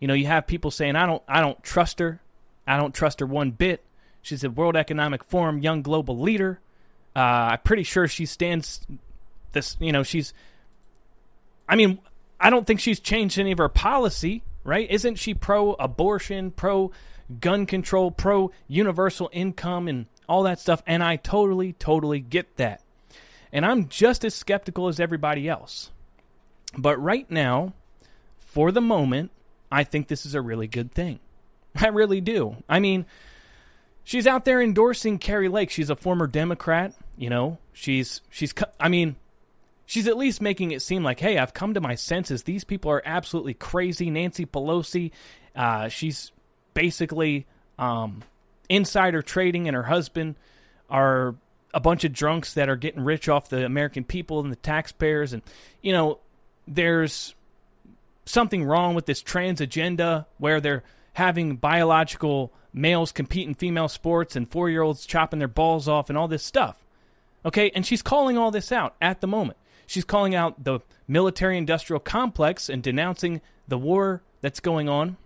You know, you have people saying, "I don't, I don't trust her. I don't trust her one bit." She's a World Economic Forum young global leader. Uh, I'm pretty sure she stands this. You know, she's. I mean, I don't think she's changed any of her policy right? Isn't she pro abortion, pro gun control, pro universal income, and all that stuff? And I totally, totally get that. And I'm just as skeptical as everybody else. But right now, for the moment, I think this is a really good thing. I really do. I mean, she's out there endorsing Kari Lake. She's a former Democrat, you know. She's she's I mean, she's at least making it seem like, hey, I've come to my senses. These people are absolutely crazy. Nancy Pelosi, uh, she's basically um, insider trading, and her husband are a bunch of drunks that are getting rich off the American people and the taxpayers. And, you know, there's something wrong with this trans agenda where they're having biological males compete in female sports and four year olds chopping their balls off and all this stuff. Okay, and she's calling all this out at the moment. She's calling out the military industrial complex and denouncing the war that's going on.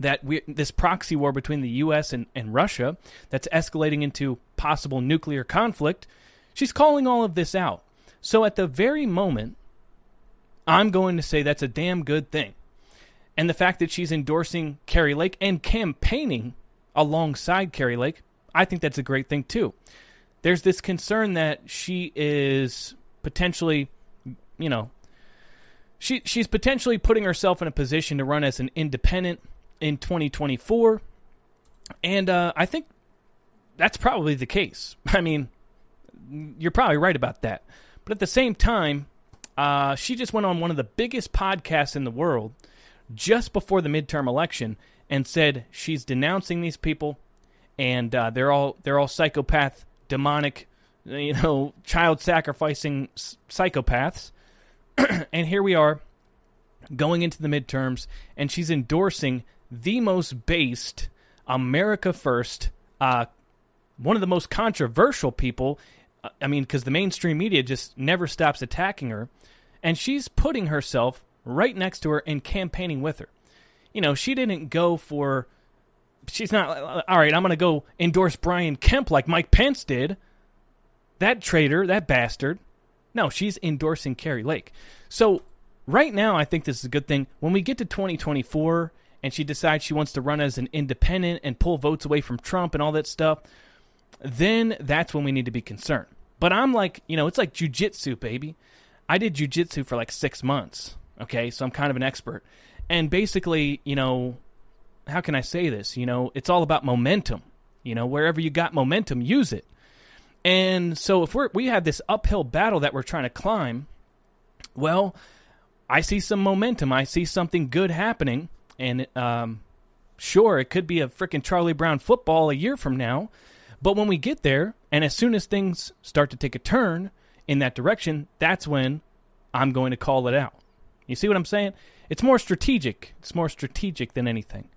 That we, this proxy war between the U.S. And, and Russia that's escalating into possible nuclear conflict. She's calling all of this out. So at the very moment, I'm going to say that's a damn good thing. And the fact that she's endorsing Kari Lake and campaigning alongside Kari Lake, I think that's a great thing too. There's this concern that she is potentially, you know, she she's potentially putting herself in a position to run as an independent in 2024, and uh, I think that's probably the case. I mean, you're probably right about that, but at the same time, uh, she just went on one of the biggest podcasts in the world just before the midterm election and said she's denouncing these people and uh, they're all they're all psychopath, demonic you know, child sacrificing psychopaths. and here we are going into the midterms, and she's endorsing the most based, America First, uh, one of the most controversial people. Uh, I mean, because the mainstream media just never stops attacking her. And she's putting herself right next to her and campaigning with her. You know, she didn't go for. She's not. All right, I'm going to go endorse Brian Kemp like Mike Pence did. That traitor, that bastard. No, she's endorsing Kari Lake. So right now, I think this is a good thing. When we get to 2024 and she decides she wants to run as an independent and pull votes away from Trump and all that stuff, then that's when we need to be concerned. But I'm like, you know, it's like jujitsu, baby. I did jujitsu for like six months. Okay, so I'm kind of an expert. And basically, you know, how can I say this? You know, it's all about momentum. You know, wherever you got momentum, use it. And so if we're we have this uphill battle that we're trying to climb, well, I see some momentum. I see something good happening, and um, sure, it could be a freaking Charlie Brown football a year from now. But when we get there, and as soon as things start to take a turn in that direction, that's when I'm going to call it out. You see what I'm saying? It's more strategic. It's more strategic than anything.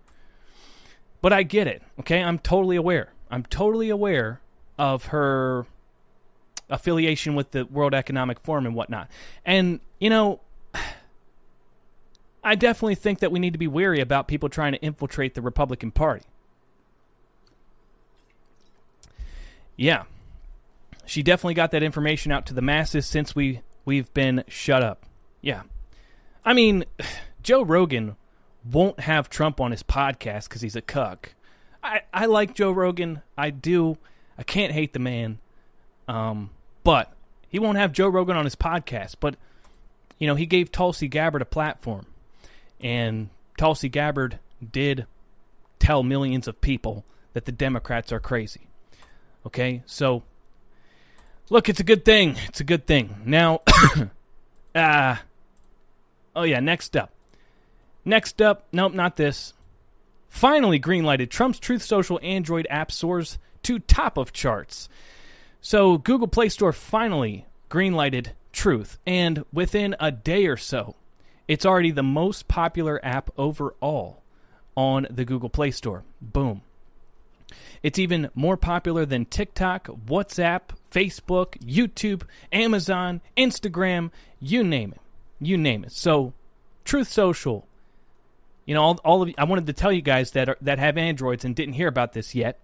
But I get it. Okay, I'm totally aware. I'm totally aware of her affiliation with the World Economic Forum and whatnot. And, you know, I definitely think that we need to be wary about people trying to infiltrate the Republican Party. Yeah. She definitely got that information out to the masses since we we've been shut up. Yeah. I mean, Joe Rogan won't have Trump on his podcast because he's a cuck. I, I like Joe Rogan. I do. I can't hate the man. Um, but he won't have Joe Rogan on his podcast. But you know, he gave Tulsi Gabbard a platform, and Tulsi Gabbard did tell millions of people that the Democrats are crazy. Okay, so look, it's a good thing. It's a good thing. Now, uh, oh yeah. Next up, next up. Nope, not this. Finally, greenlighted. Trump's Truth Social Android app soars to top of charts. So Google Play Store finally greenlighted Truth, and within a day or so, it's already the most popular app overall on the Google Play Store. Boom. It's even more popular than TikTok, WhatsApp, Facebook, YouTube, Amazon, Instagram, you name it. You name it. So, Truth Social. You know, all, all of I wanted to tell you guys that are, that have Androids and didn't hear about this yet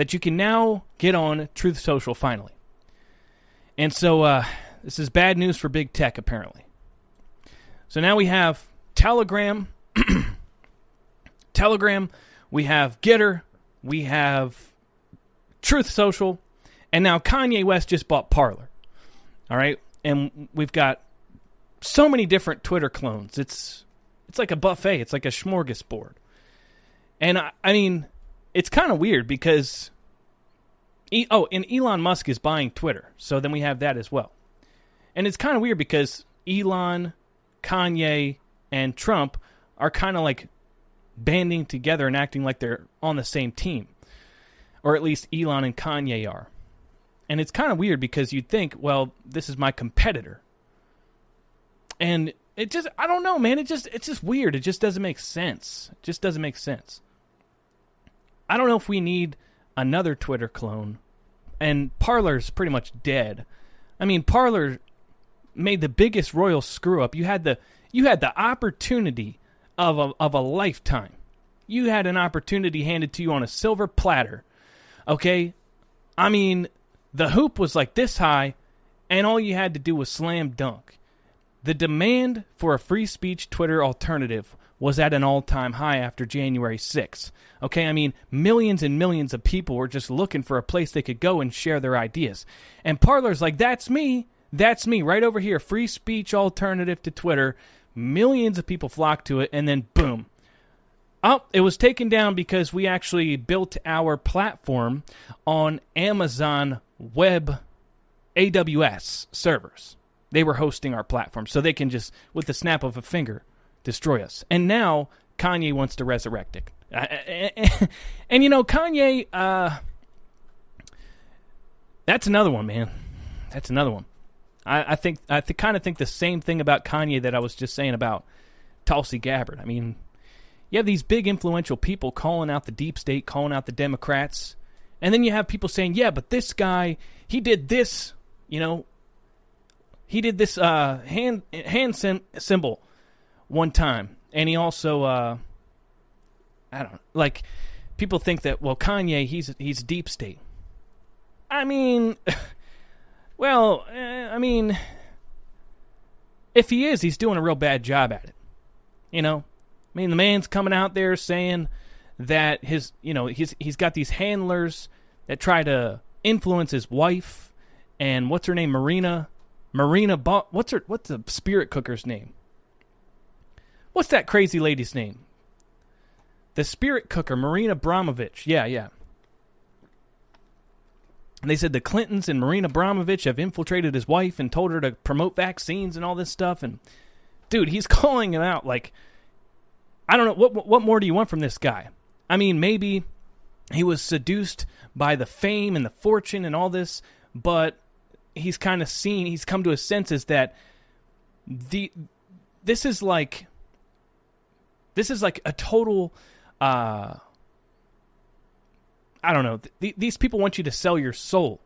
that you can now get on Truth Social finally. And so uh, this is bad news for big tech, apparently. So now we have Telegram, Telegram, we have Gettr, we have Truth Social, and now Kanye West just bought Parler. All right, and we've got so many different Twitter clones. It's it's like a buffet. It's like a smorgasbord. And I, I mean, it's kind of weird because e- oh, and Elon Musk is buying Twitter, so then we have that as well. And it's kind of weird because Elon, Kanye, and Trump are kind of like banding together and acting like they're on the same team. Or at least Elon and Kanye are. And it's kind of weird because you'd think, well, this is my competitor. And it just I don't know, man, it just it's just weird. It just doesn't make sense. It just doesn't make sense. I don't know if we need another Twitter clone. And Parler's pretty much dead. I mean, Parler made the biggest royal screw up. You had the you had the opportunity of a, of a lifetime. You had an opportunity handed to you on a silver platter. Okay? I mean, the hoop was like this high, and all you had to do was slam dunk. The demand for a free speech Twitter alternative was at an all time high after January 6th. Okay, I mean, millions and millions of people were just looking for a place they could go and share their ideas. And Parler's like, that's me. That's me right over here. Free speech alternative to Twitter. Millions of people flocked to it, and then boom. Oh, it was taken down because we actually built our platform on Amazon Web AWS servers. They were hosting our platform, so they can just, with the snap of a finger, destroy us. And now Kanye wants to resurrect it. and you know, Kanye, uh, that's another one, man. That's another one. I, I think I th- kind of think the same thing about Kanye that I was just saying about Tulsi Gabbard. I mean, you have these big influential people calling out the deep state, calling out the Democrats, and then you have people saying, "Yeah, but this guy, he did this, you know, he did this uh, hand hand sim- symbol one time, and he also, uh, I don't like people think that well, Kanye, he's he's deep state. I mean. Well, uh, I mean, if he is, he's doing a real bad job at it. You know, I mean, the man's coming out there saying that his, you know, he's he's got these handlers that try to influence his wife, and what's her name, Marina, Marina, Bo- what's her, what's the spirit cooker's name? What's that crazy lady's name? The spirit cooker, Marina Abramović. Yeah, yeah. They said the Clintons and Marina Abramović have infiltrated his wife and told her to promote vaccines and all this stuff. And dude, he's calling him out like, I don't know what what more do you want from this guy? I mean, maybe he was seduced by the fame and the fortune and all this, but he's kind of seen, he's come to his senses that the this is like this is like a total uh I don't know. Th- these people want you to sell your soul,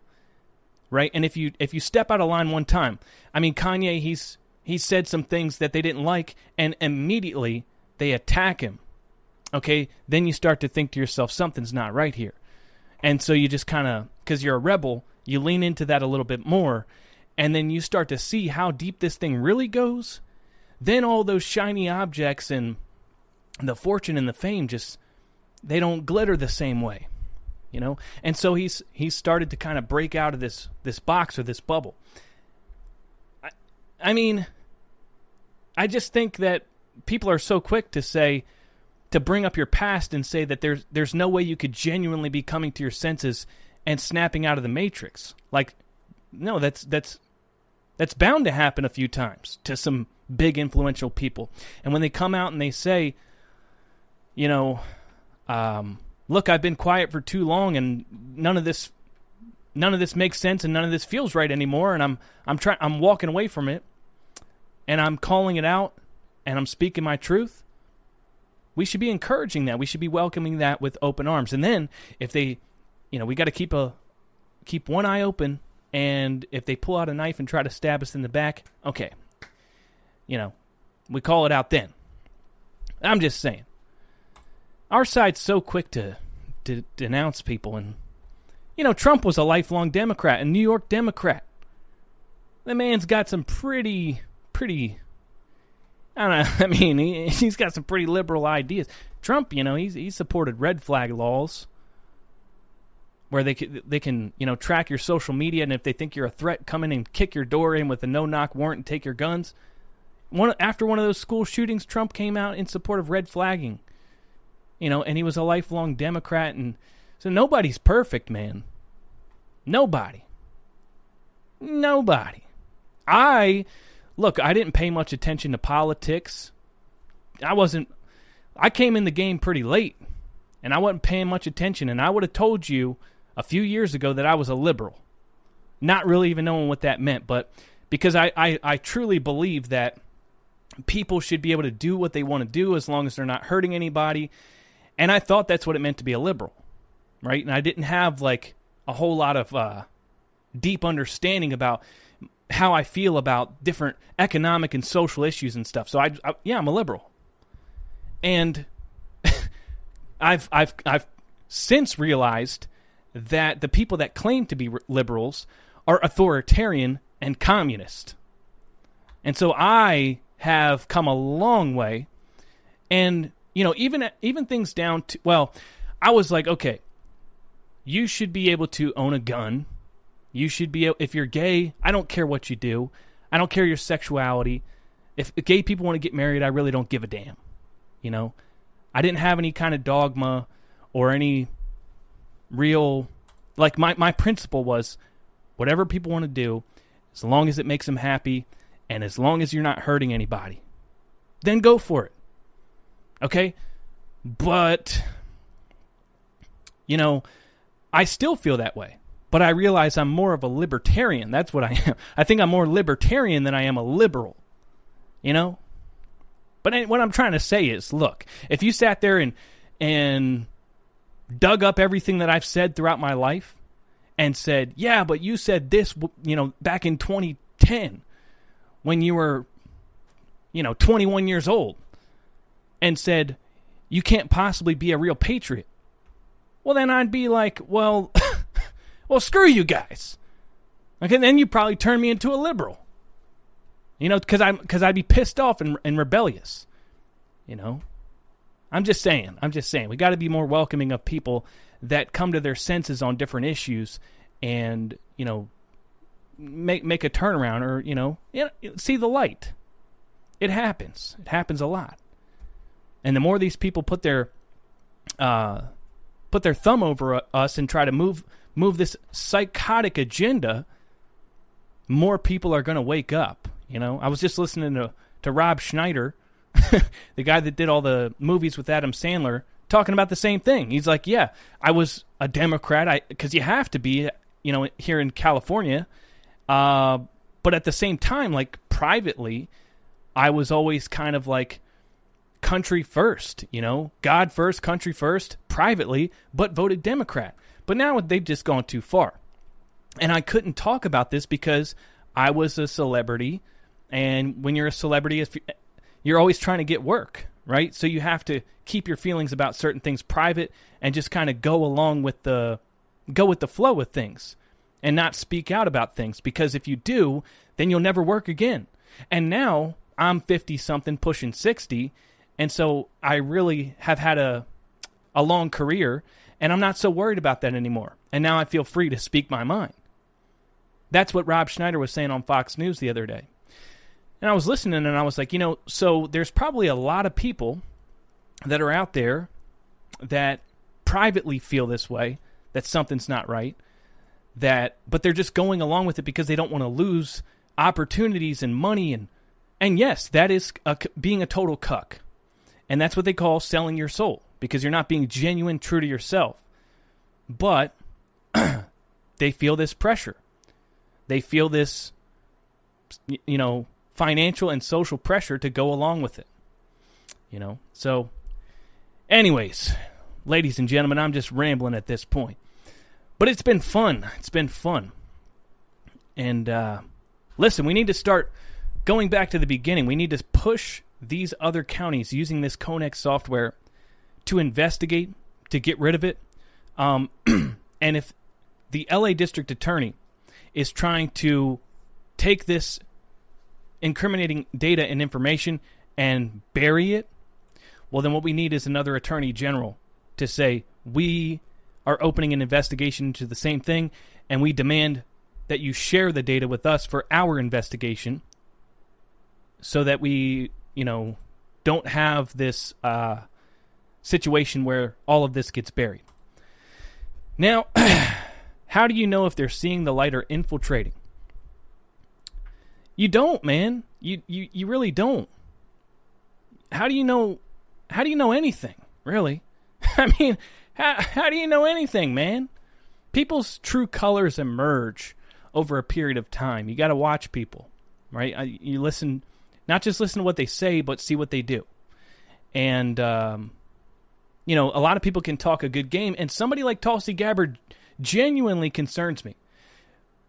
right? And if you if you step out of line one time, I mean Kanye, he's he said some things that they didn't like, and immediately they attack him. Okay, then you start to think to yourself, something's not right here, and so you just kind of because you're a rebel, you lean into that a little bit more, and then you start to see how deep this thing really goes. Then all those shiny objects and the fortune and the fame just they don't glitter the same way you know and so he's he's started to kind of break out of this this box or this bubble I, I mean i just think that people are so quick to say to bring up your past and say that there's there's no way you could genuinely be coming to your senses and snapping out of the matrix. Like, no, that's that's that's bound to happen a few times to some big influential people. And when they come out and they say, you know, um, look, I've been quiet for too long, and none of this, none of this makes sense, and none of this feels right anymore, and I'm I'm trying, I'm walking away from it, and I'm calling it out, and I'm speaking my truth. We should be encouraging that. We should be welcoming that with open arms. And then if they, you know, we got to keep a keep one eye open. And if they pull out a knife and try to stab us in the back, okay, you know, we call it out then. I'm just saying. Our side's so quick to, to denounce people. And, you know, Trump was a lifelong Democrat, a New York Democrat. The man's got some pretty, pretty I don't know. I mean, he, he's got some pretty liberal ideas. Trump, you know, he's he's supported red flag laws where they can, they can you know track your social media, and if they think you're a threat, come in and kick your door in with a no knock warrant and take your guns. One after one of those school shootings, Trump came out in support of red flagging. You know, and he was a lifelong Democrat, and so nobody's perfect, man. Nobody. Nobody. I look, I didn't pay much attention to politics. I wasn't I came in the game pretty late and I wasn't paying much attention and I would have told you a few years ago that I was a liberal. Not really even knowing what that meant, but because I, I, I truly believe that people should be able to do what they want to do as long as they're not hurting anybody. And I thought that's what it meant to be a liberal. Right? And I didn't have like a whole lot of uh, deep understanding about how I feel about different economic and social issues and stuff. So I, I yeah, I'm a liberal, and I've I've I've since realized that the people that claim to be liberals are authoritarian and communist, and so I have come a long way, and you know even even things down to well, I was like okay, you should be able to own a gun you should be if you're gay, I don't care what you do. I don't care your sexuality. If gay people want to get married, I really don't give a damn. You know, I didn't have any kind of dogma or any real like my my principle was whatever people want to do as long as it makes them happy and as long as you're not hurting anybody then go for it okay but you know i still feel that way but I realize I'm more of a libertarian. That's what I am. I think I'm more libertarian than I am a liberal. You know? But eh, what I'm trying to say is, look, if you sat there and and dug up everything that I've said throughout my life and said, "Yeah, but you said this, you know, back in 2010 when you were you know, 21 years old." And said, "You can't possibly be a real patriot." Well, then I'd be like, "Well, Well, screw you guys. Okay, then you probably turn me into a liberal. You know, because I'm because I'd be pissed off and, and rebellious. You know, I'm just saying. I'm just saying. We got to be more welcoming of people that come to their senses on different issues, and you know, make make a turnaround or you know, see the light. It happens. It happens a lot. And the more these people put their uh, put their thumb over us and try to move move this psychotic agenda, more people are going to wake up. You know, I was just listening to to Rob Schneider, the guy that did all the movies with Adam Sandler, talking about the same thing. He's like, "Yeah, I was a Democrat, I because you have to be, you know, here in California, uh, but at the same time, like privately, I was always kind of like." country first, you know, God first, country first, privately, but voted Democrat. But now they've just gone too far. And I couldn't talk about this because I was a celebrity. And when you're a celebrity, you're always trying to get work, right? So you have to keep your feelings about certain things private and just kind of go along with the go with the flow of things and not speak out about things because if you do, then you'll never work again. And now I'm 50 something pushing 60 and so I really have had a a long career and I'm not so worried about that anymore. And now I feel free to speak my mind. That's what Rob Schneider was saying on Fox News the other day. And I was listening and I was like, you know, so there's probably a lot of people that are out there that privately feel this way, that something's not right. that but they're just going along with it because they don't want to lose opportunities and money and and yes, that is a, being a total cuck. And that's what they call selling your soul because you're not being genuine, true to yourself. But they feel this pressure. They feel this, you know, financial and social pressure to go along with it. You know, so, anyways, ladies and gentlemen, I'm just rambling at this point. But it's been fun. It's been fun. And uh, listen, we need to start going back to the beginning. We need to push these other counties using this Konnech software to investigate, to get rid of it. Um, and if the LA district attorney is trying to take this incriminating data and information and bury it, well, then what we need is another attorney general to say, we are opening an investigation into the same thing, and we demand that you share the data with us for our investigation so that we, you know, don't have this uh, situation where all of this gets buried. Now, how do you know if they're seeing the light or infiltrating? You don't, man. You, you you really don't. How do you know how do you know anything, really? I mean, how, how do you know anything, man? People's true colors emerge over a period of time. You got to watch people, right? You listen, not just listen to what they say, but see what they do. And, um, you know, a lot of people can talk a good game, and somebody like Tulsi Gabbard genuinely concerns me.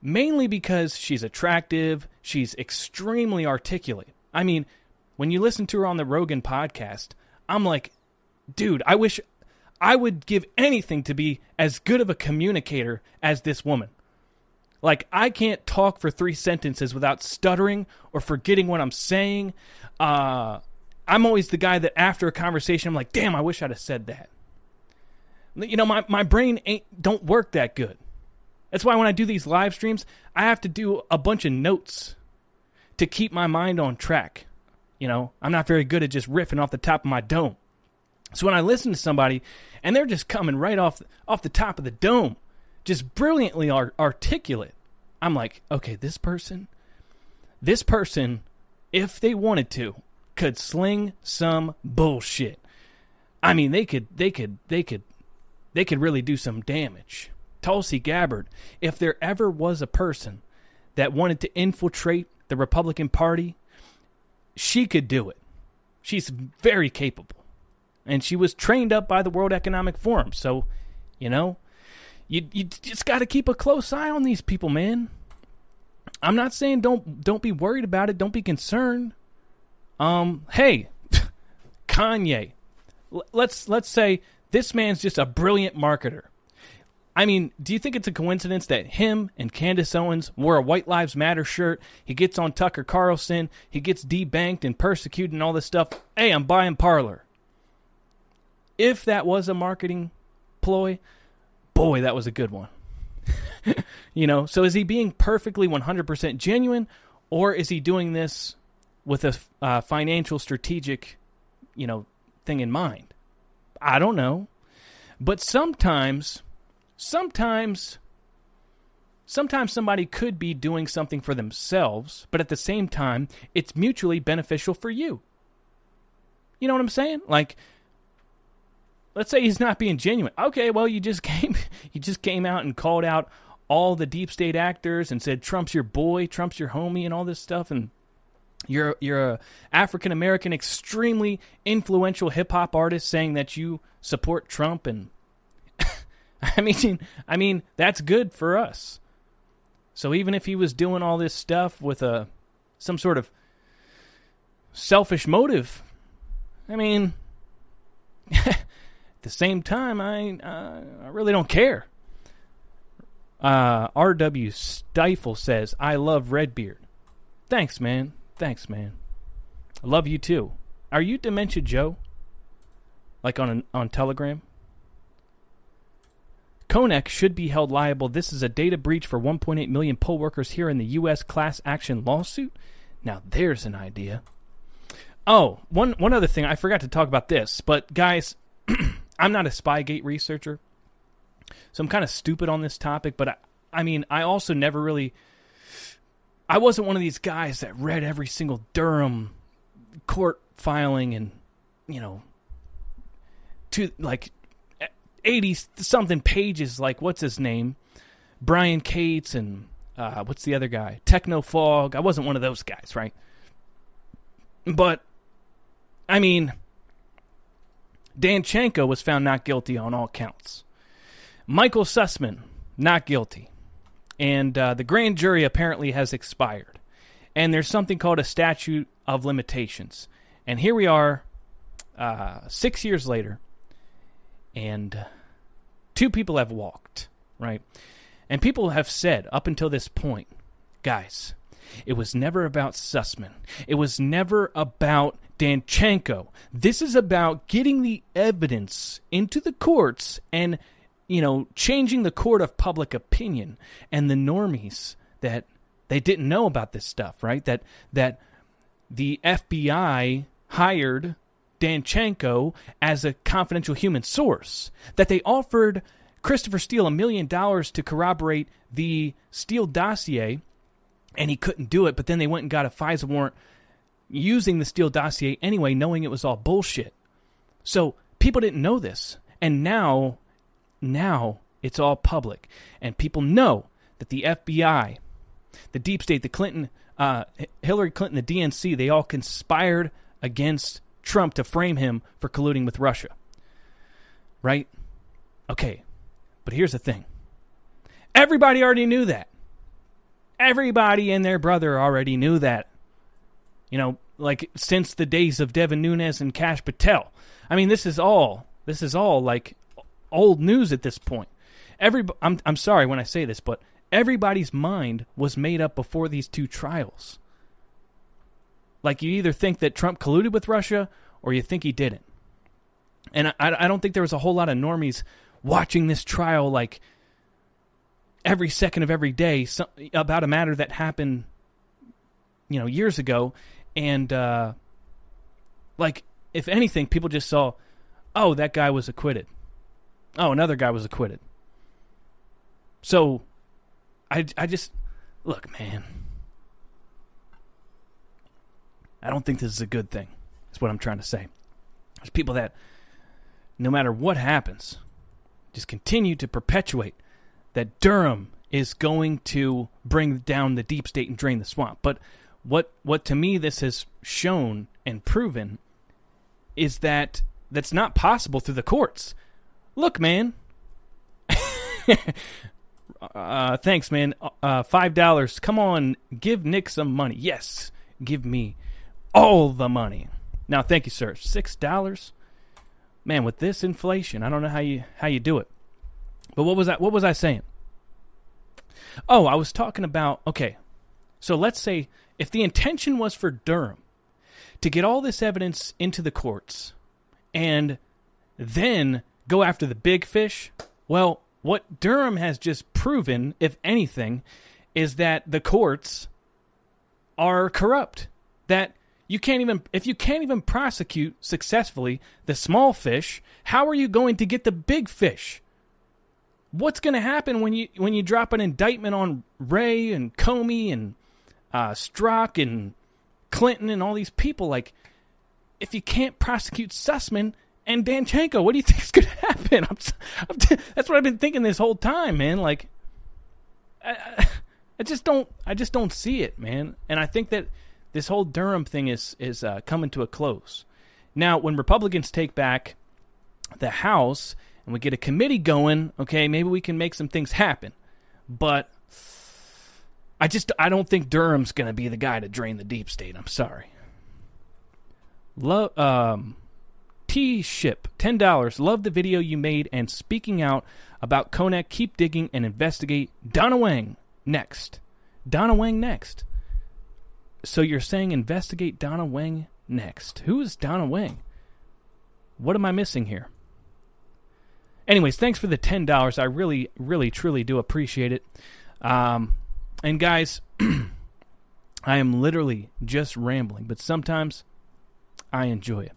Mainly because she's attractive, she's extremely articulate. I mean, when you listen to her on the Rogan podcast, I'm like, dude, I wish I would give anything to be as good of a communicator as this woman. Like, I can't talk for three sentences without stuttering or forgetting what I'm saying. Uh, I'm always the guy that after a conversation, I'm like, damn, I wish I'd have said that. You know, my, my brain ain't don't work that good. That's why when I do these live streams, I have to do a bunch of notes to keep my mind on track. You know, I'm not very good at just riffing off the top of my dome. So when I listen to somebody and they're just coming right off off the top of the dome, just brilliantly articulate, I'm like, okay, this person, this person, if they wanted to, could sling some bullshit. I mean, they could, they could, they could, they could really do some damage. Tulsi Gabbard, if there ever was a person that wanted to infiltrate the Republican Party, she could do it. She's very capable and she was trained up by the World Economic Forum. So, you know, you you just got to keep a close eye on these people, man. I'm not saying don't don't be worried about it, don't be concerned. Um, hey, Kanye, let's let's say this man's just a brilliant marketer. I mean, do you think it's a coincidence that him and Candace Owens wore a White Lives Matter shirt? He gets on Tucker Carlson, he gets debanked and persecuted and all this stuff. Hey, I'm buying Parler if that was a marketing ploy, boy, that was a good one. you know, so is he being perfectly 100% genuine or is he doing this with a uh, financial strategic, you know, thing in mind? I don't know. But sometimes sometimes sometimes somebody could be doing something for themselves, but at the same time, it's mutually beneficial for you. You know what I'm saying? Like let's say he's not being genuine. Okay, well you just came you just came out and called out all the deep state actors and said Trump's your boy, Trump's your homie and all this stuff and you're you're a African American extremely influential hip hop artist saying that you support Trump and I mean I mean that's good for us. So even if he was doing all this stuff with a some sort of selfish motive, I mean at the same time, I uh, I really don't care. Uh, R.W. Stifle says, "I love Redbeard." Thanks, man. Thanks, man. I love you too. Are you Dementia Joe? Like on an, on Telegram? Konnech should be held liable. This is a data breach for 1.8 million poll workers here in the U.S. class action lawsuit. Now there's an idea. Oh, one one other thing I forgot to talk about this, but guys, I'm not a Spygate researcher, so I'm kind of stupid on this topic, but I, I mean, I also never really. I wasn't one of these guys that read every single Durham court filing and, you know, to like 80 something pages, like, what's his name? Brian Cates and, uh, what's the other guy? Techno Fog. I wasn't one of those guys, right? But, I mean, Danchenko was found not guilty on all counts. Michael Sussmann, not guilty. And uh, the grand jury apparently has expired. And there's something called a statute of limitations. And here we are, uh, six years later, and two people have walked, right? And people have said up until this point, guys, it was never about Sussmann. It was never about Danchenko. This is about getting the evidence into the courts and, you know, changing the court of public opinion and the normies that they didn't know about this stuff, right? That that the FBI hired Danchenko as a confidential human source. That they offered Christopher Steele a million dollars to corroborate the Steele dossier, and he couldn't do it. But then they went and got a FISA warrant using the Steele dossier anyway, knowing it was all bullshit. So people didn't know this, and now, now it's all public, and people know that the FBI, the deep state, the Clinton, uh, Hillary Clinton, the DNC, they all conspired against Trump to frame him for colluding with Russia. Right? Okay, but here's the thing. Everybody already knew that. Everybody and their brother already knew that. You know, like since the days of Devin Nunes and Kash Patel. I mean, this is all this is all like old news at this point. Every I'm I'm sorry when I say this, but everybody's mind was made up before these two trials. Like you either think that Trump colluded with Russia or you think he didn't. And I, I don't think there was a whole lot of normies watching this trial like every second of every day about a matter that happened, you know, years ago and uh, like if anything, people just saw, oh, that guy was acquitted. Oh, another guy was acquitted. So, I I just look, man. I don't think this is a good thing. That's what I'm trying to say. There's people that, no matter what happens, just continue to perpetuate that Durham is going to bring down the deep state and drain the swamp. But what what to me this has shown and proven is that that's not possible through the courts. Look, man. uh, thanks, man. Uh, Five dollars. Come on, give Nick some money. Yes, give me all the money. Now, thank you, sir. Six dollars, man. With this inflation, I don't know how you how you do it. But what was that? What was I saying? Oh, I was talking about. Okay, so let's say if the intention was for Durham to get all this evidence into the courts and then go after the big fish, well, what Durham has just proven, if anything, is that the courts are corrupt. That you can't even if you can't even prosecute successfully the small fish, how are you going to get the big fish? What's going to happen when you when you drop an indictment on Wray and Comey and uh, and Clinton and all these people. Like, if you can't prosecute Sussmann and Danchenko, what do you think is going to happen? I'm, I'm that's what I've been thinking this whole time, man. Like, I, I, just don't, I just don't see it, man. And I think that this whole Durham thing is is uh, coming to a close. Now, when Republicans take back the House and we get a committee going, okay, maybe we can make some things happen. But I just I don't think Durham's going to be the guy to drain the deep state. I'm sorry. Love um T ship ten dollars. Love the video you made and speaking out about Konnech. Keep digging and investigate. Donna Wang next. Donna Wang next. So you're saying investigate Donna Wang next? Who is Donna Wang? What am I missing here? Anyways, thanks for the ten dollars. I really, really, truly do appreciate it. Um, and guys, I am literally just rambling, but sometimes I enjoy it.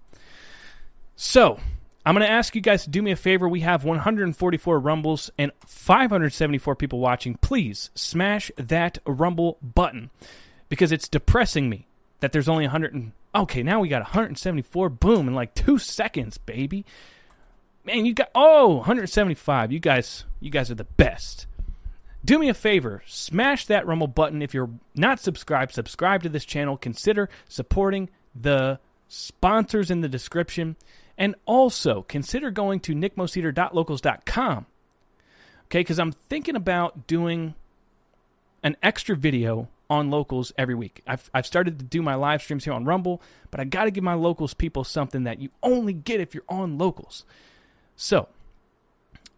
So, I'm going to ask you guys to do me a favor. We have 144 Rumbles and 574 people watching. Please smash that Rumble button because it's depressing me that there's only 100. And, okay, now we got 174. Boom, in like two seconds, baby. Man, you got oh 175. You guys, you guys are the best. Do me a favor, smash that Rumble button. If you're not subscribed, subscribe to this channel. Consider supporting the sponsors in the description. And also consider going to nickmoseder.locals.com. Okay, because I'm thinking about doing an extra video on locals every week. I've, I've started to do my live streams here on Rumble, but I got to give my locals people something that you only get if you're on locals. So,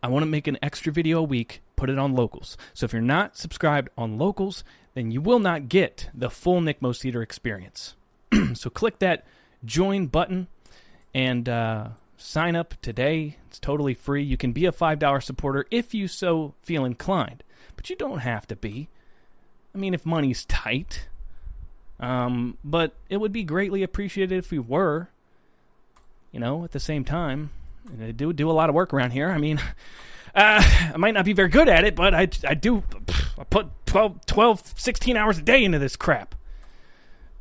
I want to make an extra video a week, put it on locals. So, if you're not subscribed on locals, then you will not get the full Nick Moseder experience. so, click that join button and uh, sign up today. It's totally free. You can be a $5 supporter if you so feel inclined, but you don't have to be. I mean, if money's tight. Um, but it would be greatly appreciated if we were. You know, at the same time, I do do a lot of work around here. I mean, uh, I might not be very good at it, but I, I do I put 12, 12, 16 hours a day into this crap.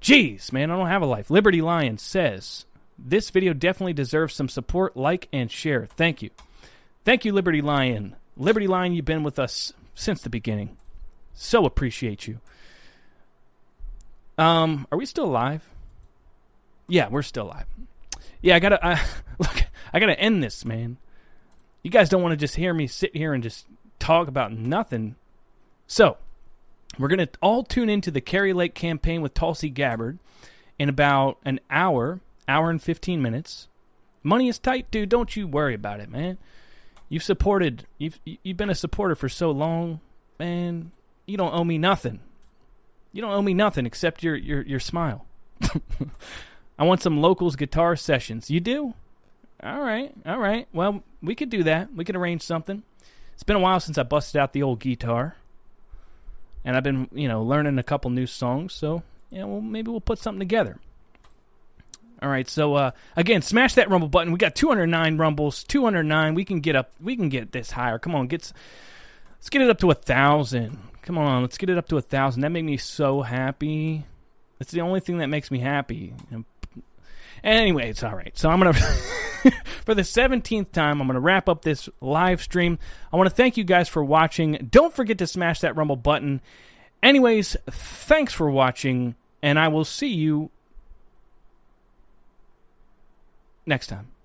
Jeez, man, I don't have a life. Liberty Lion says, this video definitely deserves some support. Like and share. Thank you. Thank you, Liberty Lion. Liberty Lion, you've been with us since the beginning. So appreciate you. Um, are we still alive? Yeah, we're still alive. Yeah, I gotta I, look. I gotta end this, man. You guys don't want to just hear me sit here and just talk about nothing. So, we're gonna all tune into the Kari Lake campaign with Tulsi Gabbard in about an hour hour and 15 minutes. Money is tight, dude. Don't you worry about it, man. You've supported, you've you've been a supporter for so long, man. You don't owe me nothing. You don't owe me nothing except your your your smile. I want some locals guitar sessions. You do? All right, all right. Well, we could do that. We could arrange something. It's been a while since I busted out the old guitar, and I've been, you know, learning a couple new songs. So, yeah, well, maybe we'll put something together. All right, so uh, again, smash that rumble button. We got 209 rumbles, 209. We can get up. We can get this higher. Come on, get. Let's get it up to a thousand. Come on, let's get it up to a thousand. That made me so happy. That's the only thing that makes me happy. Anyway, it's all right. So I'm gonna, for the 17th time, I'm gonna wrap up this live stream. I want to thank you guys for watching. Don't forget to smash that rumble button. Anyways, thanks for watching, and I will see you next time.